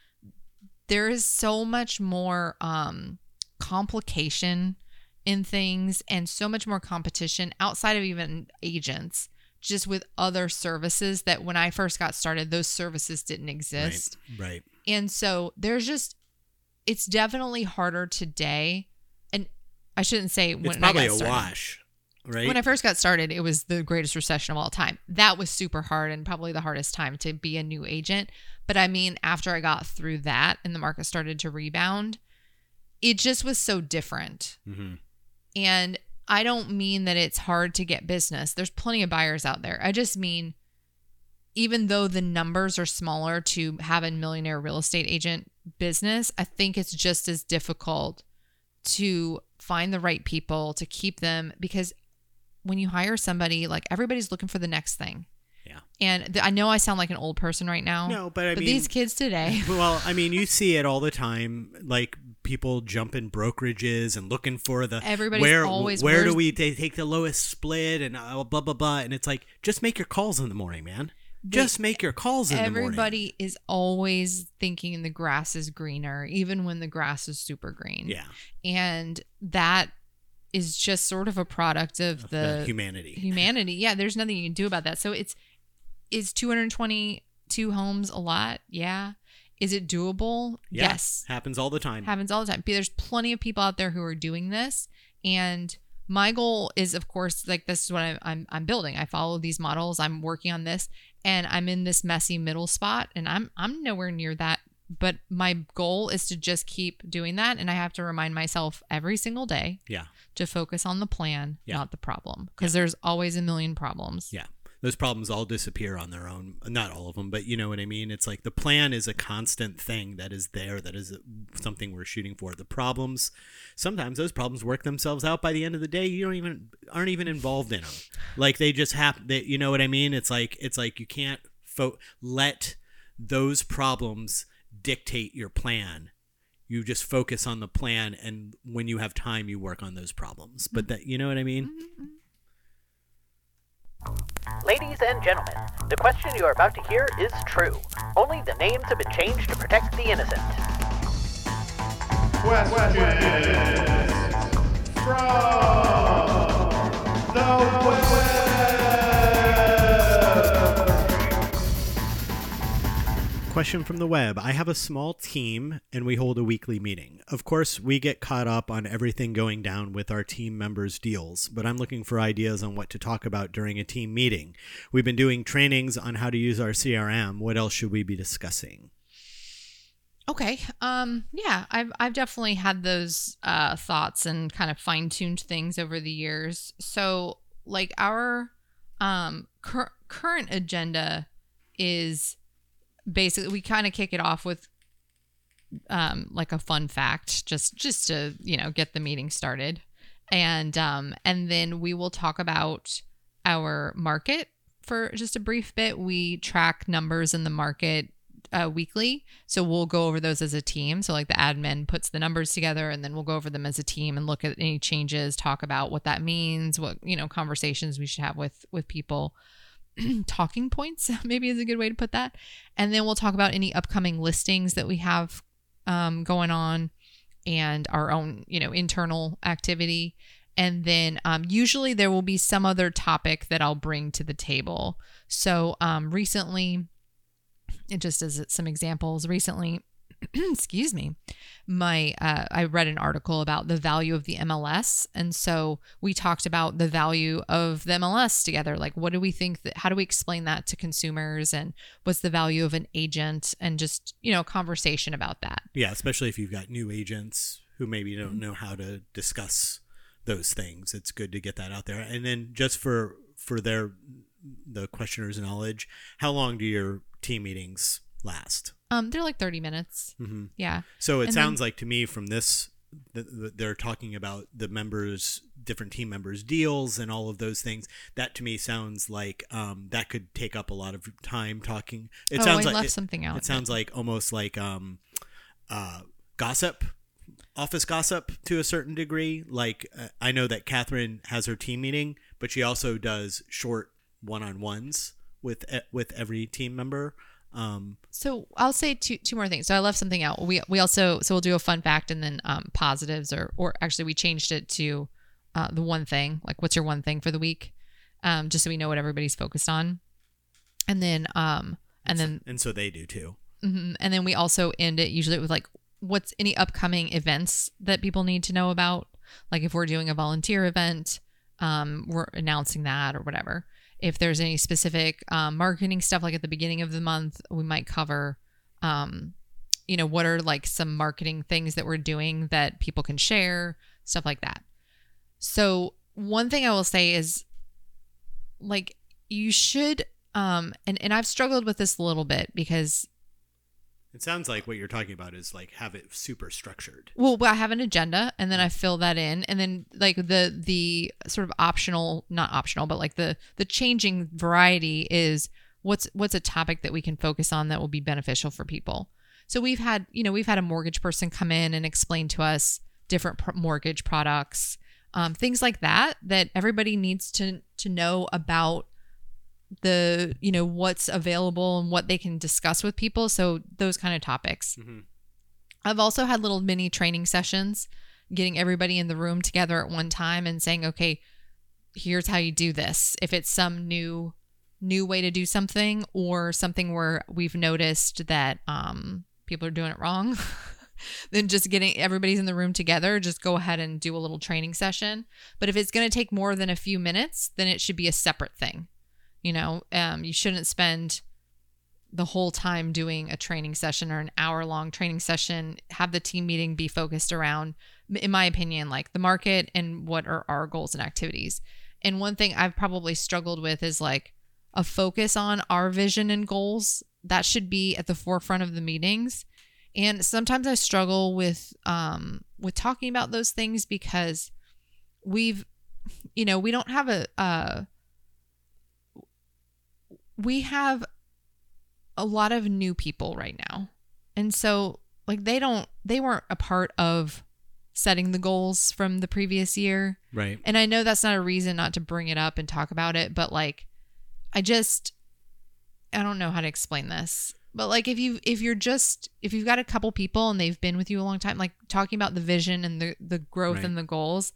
There is so much more um complication in things and so much more competition outside of even agents just with other services that when I first got started those services didn't exist. Right. And so there's just it's definitely harder today. And I shouldn't say when It's probably I a got started. wash. Right. When I first got started, it was the greatest recession of all time. That was super hard and probably the hardest time to be a new agent. But I mean, after I got through that and the market started to rebound, it just was so different. Mhm. And I don't mean that it's hard to get business. There's plenty of buyers out there. I just mean, even though the numbers are smaller to have a millionaire real estate agent business, I think it's just as difficult to find the right people to keep them because when you hire somebody, like everybody's looking for the next thing. Yeah. And th- I know I sound like an old person right now. No, but I but mean- these kids today, well, I mean, you see it all the time, like people jumping brokerages and looking for the Everybody's where always- where do we ta- take the lowest split and uh, blah blah blah, and it's like just make your calls in the morning, man. Just make your calls in the morning. everybody is always thinking the grass is greener, even when the grass is super green. Yeah, and that is just sort of a product of the the humanity. humanity. Yeah, there's nothing you can do about that. So it's is 222 homes a lot? Yeah. Is it doable? Yeah, Yes. happens all the time. Happens all the time. There's plenty of people out there who are doing this and my goal is of course like this is what I'm, I'm I'm building. I follow these models. I'm working on this and I'm in this messy middle spot and I'm I'm nowhere near that but my goal is to just keep doing that and I have to remind myself every single day yeah, to focus on the plan, Yeah. not the problem, because there's always a million problems. yeah. Those problems all disappear on their own. Not all of them, but you know what I mean. It's like the plan is a constant thing that is there. That is something we're shooting for. The problems, sometimes those problems work themselves out by the end of the day. You don't even aren't even involved in them. Like they just happen. They, you know what I mean? It's like it's like you can't fo- let those problems dictate your plan. You just focus on the plan, and when you have time, you work on those problems. But that you know what I mean? Mm-hmm, mm-hmm. Ladies and gentlemen, the question you are about to hear is true. Only the names have been changed to protect the innocent. Question from the web. I have a small team and we hold a weekly meeting. Of course, we get caught up on everything going down with our team members' deals, but I'm looking for ideas on what to talk about during a team meeting. We've been doing trainings on how to use our CRM. What else should we be discussing? Okay. Um. Yeah. I've I've definitely had those uh, thoughts and kind of fine tuned things over the years. So like our um cur- current agenda is basically we kind of kick it off with um like a fun fact just just to you know get the meeting started. And um and then we will talk about our market for just a brief bit. We track numbers in the market uh, weekly. So we'll go over those as a team. So like the admin puts the numbers together and then we'll go over them as a team and look at any changes talk about what that means what you know conversations we should have with with people talking points maybe is a good way to put that. And then we'll talk about any upcoming listings that we have um, going on and our own you know internal activity. And then um, usually there will be some other topic that i'll bring to the table. So um, recently just as some examples recently excuse me my uh, i read an article about the value of the mls and so we talked about the value of the mls together like what do we think that how do we explain that to consumers and what's the value of an agent and just you know conversation about that Yeah, especially if you've got new agents who maybe don't know how to discuss those things. It's good to get that out there. And then just for for their the questioner's knowledge, how long do your team meetings last? Um they're like 30 minutes. Hmm yeah. So it And then- sounds like to me from this that that they're talking about the members different team members deals and all of those things. That to me sounds like um, that could take up a lot of time talking. It oh sounds i like it, something out it sounds like almost like um, uh, gossip office gossip to a certain degree. Like uh, i know that catherine has her team meeting but she also does short one-on-ones with e- with every team member Um, So I'll say two two more things. So I left something out. We we also so we'll do a fun fact and then um, positives or or actually we changed it to uh, the one thing. Like what's your one thing for the week? Um, just so we know what everybody's focused on. And then um and then and so they do too. mhm. and then we also end it usually with like what's any upcoming events that people need to know about. Like if we're doing a volunteer event, um, we're announcing that or whatever. If there's any specific um, marketing stuff, like at the beginning of the month, we might cover, um, you know, what are like some marketing things that we're doing that people can share, stuff like that. So one thing I will say is, like, you should, um, and and I've struggled with this a little bit because It sounds like what you're talking about is like have it super structured. Well, I have an agenda and then I fill that in and then like the the sort of optional not optional but like the the changing variety is what's what's a topic that we can focus on that will be beneficial for people. So we've had, you know, we've had a mortgage person come in and explain to us different pr- mortgage products, um, things like that that everybody needs to to know about the you know what's available and what they can discuss with people. So those kind of topics. Mhm. i've also had little mini training sessions getting everybody in the room together at one time and saying okay here's how you do this. If it's some new new way to do something or something where we've noticed that um, people are doing it wrong then just getting everybody's in the room together just go ahead and do a little training session. But if it's going to take more than a few minutes then it should be a separate thing you know um, you shouldn't spend the whole time doing a training session or an hour long training session have the team meeting be focused around in my opinion like the market and what are our goals and activities. And one thing i've probably struggled with is like a focus on our vision and goals. That should be at the forefront of the meetings. And sometimes i struggle with um with talking about those things because we've you know we don't have a uh we have a lot of new people right now. And so like they don't they weren't a part of setting the goals from the previous year. Right. And I know that's not a reason not to bring it up and talk about it, but like I just I don't know how to explain this. But like if you if you're just if you've got a couple people and they've been with you a long time, like talking about the vision and the the growth Right. and the goals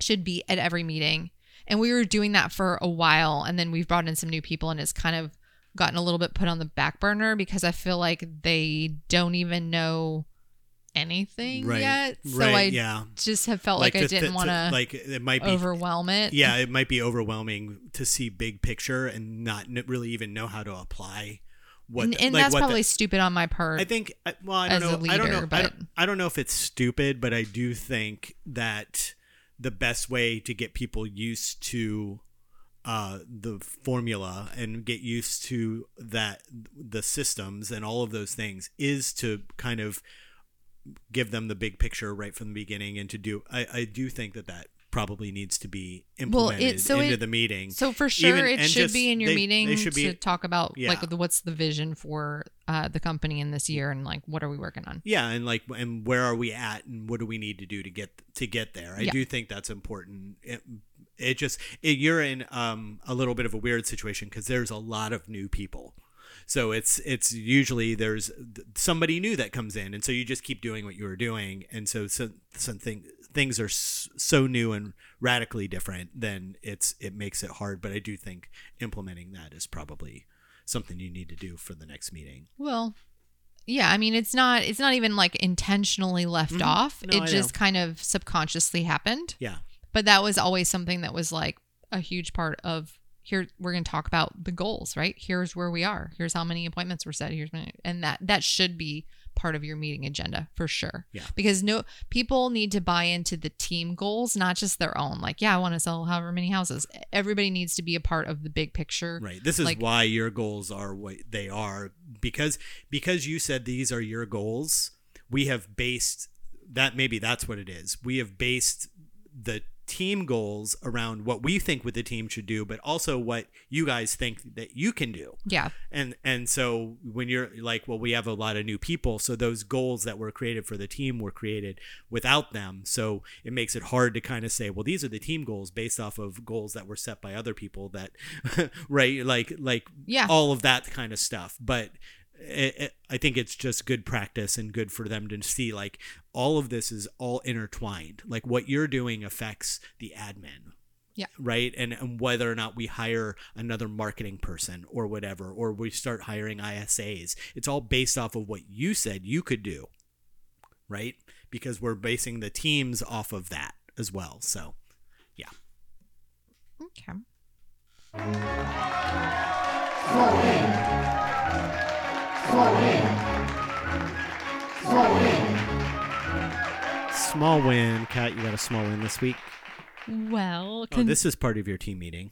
should be at every meeting. And we were doing that for a while and then we've brought in some new people and it's kind of gotten a little bit put on the back burner because I feel like they don't even know anything Right. yet. So right. I yeah. just have felt like, I to- didn't want to like it might be overwhelm it. yeah it might be overwhelming to see big picture and not n- really even know how to apply what and, and like that's what the- probably stupid on my part. I think uh, well I don't know I don't know leader, I don't, I don't know if it's stupid but I do think that the best way to get people used to uh, the formula and get used to that the systems and all of those things is to kind of give them the big picture right from the beginning and to do I, I do think that that probably needs to be Well, it- implemented so into it- the meeting So for sure, Even- it should just- be in your they- meeting they should be- to talk about Yeah. like what's the vision for uh, the company in this year and like what are we working on. yeah and like and where are we at and what do we need to do to get to get there i Yeah. do think that's important it, it just it, you're in um, a little bit of a weird situation because there's a lot of new people so it's it's usually there's somebody new that comes in and so you just keep doing what you were doing and so, so something things are so new and radically different then it's it makes it hard but i do think implementing that is probably something you need to do for the next meeting Well, yeah, I mean it's not it's not even like intentionally left Mhm. off. No, it I just kind of subconsciously happened. yeah But that was always something that was like a huge part of here we're going to talk about the goals, right? Here's where we are. Here's how many appointments were set. Here's many, and that that should be part of your meeting agenda for sure. Yeah. Because no people need to buy into the team goals, not just their own. Like, yeah, I want to sell however many houses. Everybody needs to be a part of the big picture. Right. This is Like- why your goals are what they are because because you said these are your goals. We have based that maybe that's what it is. We have based the team goals around what we think what the team should do, but also what you guys think that you can do. Yeah. And and so when you're like, well, we have a lot of new people, so those goals that were created for the team were created without them. So it makes it hard to kind of say, well, these are the team goals based off of goals that were set by other people that right like like Yeah. all of that kind of stuff. But it, it, I think it's just good practice and good for them to see like all of this is all intertwined. Like what you're doing affects the admin. Yeah. Right. And, and whether or not we hire another marketing person or whatever, or we start hiring ISAs, it's all based off of what you said you could do. Right. Because we're basing the teams off of that as well. So, yeah. Okay. Flow in. Flow in. Flow in. Small win. Kat, you got a small win this week. Well, Oh, this is part of your team meeting.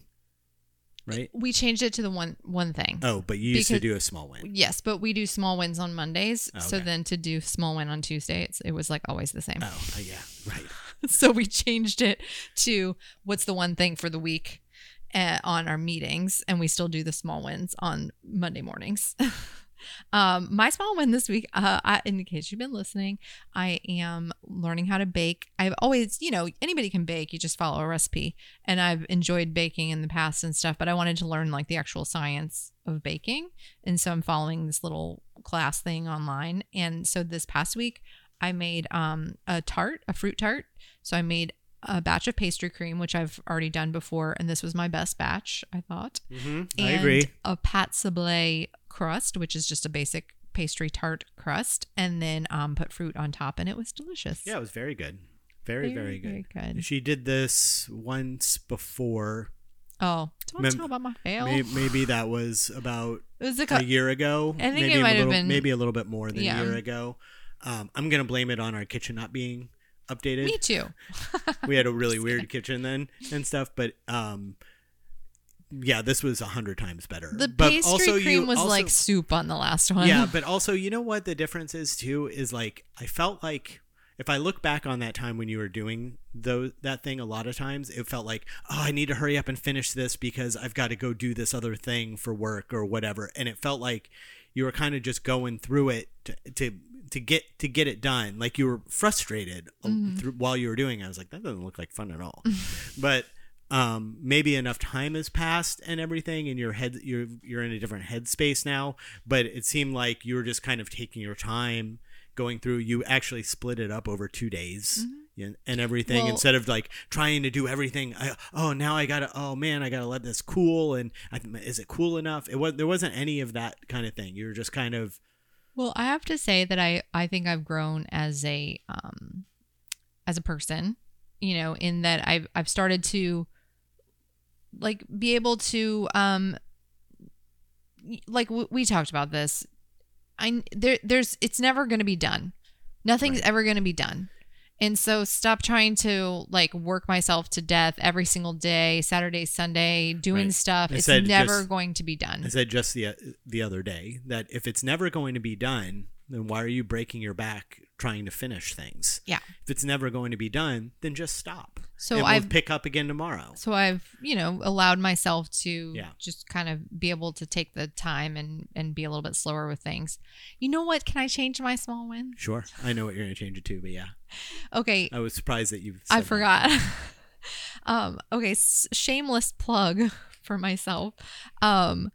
Right. we changed it to the one one thing. Oh, but you used to do a small win. Yes, but we do small wins on Mondays. Oh, So then to do small win on Tuesday, it was like always the same. Oh, uh, yeah, right. so we changed it to what's the one thing for the week uh, on our meetings, and we still do the small wins on Monday mornings. um, my small win this week, uh, I, in case you've been listening, I am learning how to bake. I've always, you know, anybody can bake. You just follow a recipe, and I've enjoyed baking in the past and stuff. But I wanted to learn like the actual science of baking, and so I'm following this little class thing online. And so this past week, I made um, a tart, a fruit tart. So I made a batch of pastry cream, which I've already done before, and this was my best batch, I thought. Mm-hmm. I agree. A pâte sablée crust, which is just a basic pastry tart crust, and then um, put fruit on top, and it was delicious. Yeah, it was very good. Very, very, good. Very good. She did this once before. Oh, don't Mem- tell about my fail. Maybe, maybe that was about it was a, a year ago. I think maybe it a might have little, been- maybe a little bit more than Yeah. a year ago. Um, I'm gonna blame it on our kitchen not being updated. Me too. we had a really weird kitchen then and stuff, but um, yeah, this was a hundred times better. The but pastry also cream you was also- like soup on the last one. yeah, but also you know what the difference is too is like I felt like if I look back on that time when you were doing those that thing, a lot of times it felt like oh I need to hurry up and finish this because I've got to go do this other thing for work or whatever, and it felt like you were kind of just going through it to to, to get to get it done. Like you were frustrated um, mm-hmm. through, while you were doing. it. I was like that doesn't look like fun at all, but um, maybe enough time has passed and everything, and your head you're you're in a different headspace now. But it seemed like you were just kind of taking your time going through. You actually split it up over two days. And, and everything Well- instead of like trying to do everything I, oh now i gotta oh man i gotta let this cool and I, is it cool enough it was there wasn't any of that kind of thing you were just kind of Well, I have to say that I I think I've grown as a um as a person, you know, in that I've I've started to like be able to um like w- we talked about this. I there there's it's never going to be done. Nothing's ever going to be done. And so stop trying to like work myself to death every single day, Saturday, Sunday, doing Right. stuff. I It's never just- going to be done. I said just the the other day that if it's never going to be done, then why are you breaking your back trying to finish things? Yeah. If it's never going to be done, then just stop. So I've pick up again tomorrow. So I've, you know, allowed myself to Yeah. just kind of be able to take the time and and be a little bit slower with things. You know what? Can I change my small win? Sure, I know what you're going to change it to, but yeah, Okay, I was surprised that you. I forgot. um, okay, shameless plug for myself. Um,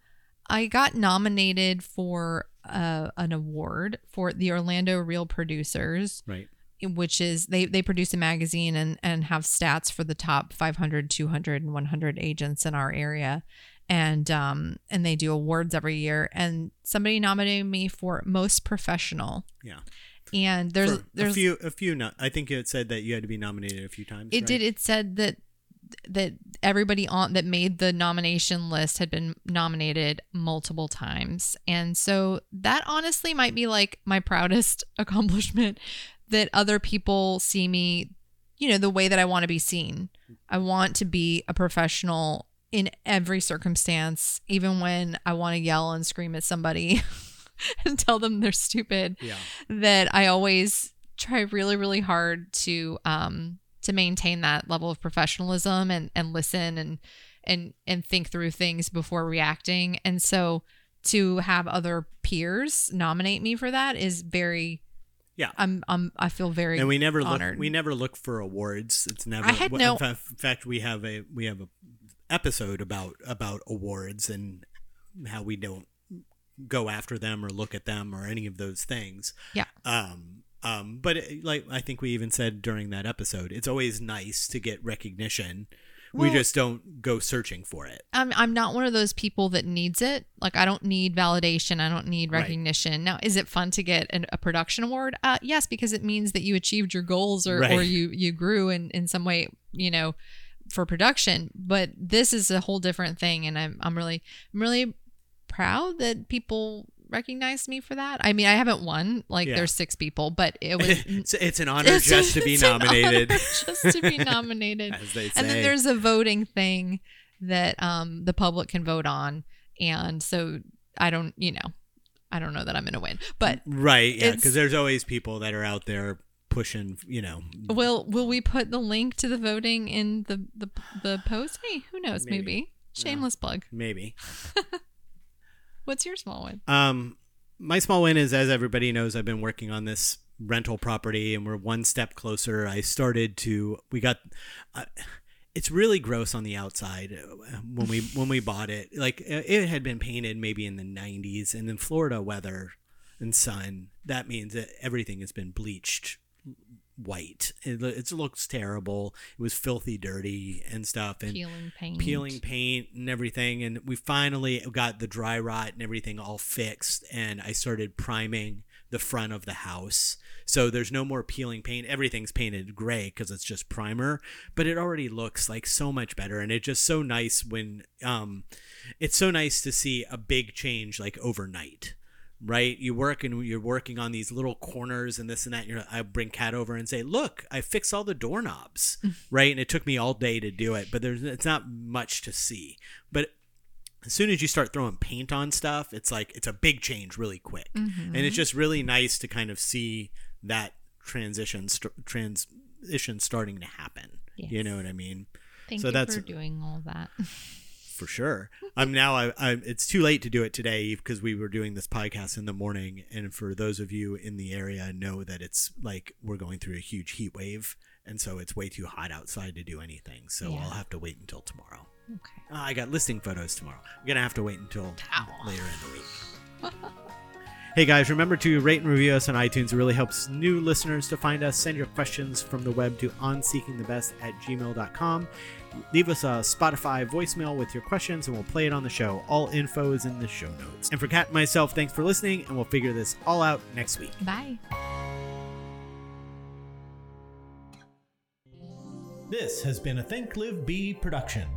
I got nominated for uh, an award for the Orlando Real Producers. Right. which is they they produce a magazine and and have stats for the top 500 200 and 100 agents in our area and um and they do awards every year and somebody nominated me for most professional Yeah. and there's For there's a few. A few. No, I think it said that you had to be nominated a few times. it right? did it said that that everybody on that made the nomination list had been nominated multiple times and so that honestly might be like my proudest accomplishment that other people see me you know the way that i want to be seen i want to be a professional in every circumstance even when i want to yell and scream at somebody and tell them they're stupid Yeah. that I always try really, really hard to um to maintain that level of professionalism and and listen and and and think through things before reacting. And so to have other peers nominate me for that is very Yeah. I'm I'm I feel very and we never honored. look we never look for awards it's never I had in no- in fact we have a we have a episode about about awards and how we don't go after them or look at them or any of those things Yeah. um um but it, like i think we even said during that episode it's always nice to get recognition we just don't go searching for it I'm I'm not one of those people that needs it. Like I don't need validation. I don't need Right. recognition. Now, is it fun to get an, a production award? Uh, yes, because it means that you achieved your goals or, or you you grew in in some way. You know, for production. But this is a whole different thing, and I'm I'm really I'm really proud that people recognize me for that. I mean, I haven't won. Like Yeah. there's six people, but it was. it's, it's an honor It's- just to be it's an honor nominated just to be nominated. as they say and then there's a voting thing that um the public can vote on and so i don't you know i don't know that i'm gonna win but right yeah because there's always people that are out there pushing you know will will we put the link to the voting in the the, the post hey who knows maybe, Maybe. shameless plug maybe what's your small win? Um, my small win is, as everybody knows, I've been working on this rental property, and we're one step closer. I started to. We got. Uh, it's really gross on the outside uh, when we when we bought it. Like uh, it had been painted maybe in the '90s, and in Florida weather and sun, that means that everything has been bleached white. It, it looks terrible. It was filthy, dirty, and stuff. And peeling paint peeling paint and everything and we finally got the dry rot and everything all fixed and i started priming the front of the house so there's no more peeling paint everything's painted gray because it's just primer but it already looks like so much better and it's just so nice when um it's so nice to see a big change like overnight right? You work and you're working on these little corners and this and that. And you're, I bring Kat over and say, "Look, I fix all the doorknobs," mm. right? And it took me all day to do it, but there's it's not much to see. But as soon as you start throwing paint on stuff, it's like it's a big change really quick, mm-hmm. and it's just really nice to kind of see that transition st- transition starting to happen. You know what I mean? thank so you that's- for doing all that for sure. I'm now. I, I'm. It's too late to do it today because we were doing this podcast in the morning, and for those of you in the area, know that it's like we're going through a huge heat wave, and so it's way too hot outside to do anything. So Yeah. I'll have to wait until tomorrow. okay Uh, I got listing photos tomorrow. I'm gonna have to wait until later in the week. Hey guys, remember to rate and review us on iTunes. It really helps new listeners to find us. Send your questions from the web to onseekingthebest at gmail.com. Leave us a Spotify voicemail with your questions and we'll play it on the show. All info is in the show notes. And for Kat and myself, thanks for listening, and we'll figure this all out next week. bye This has been a Think Live Be production.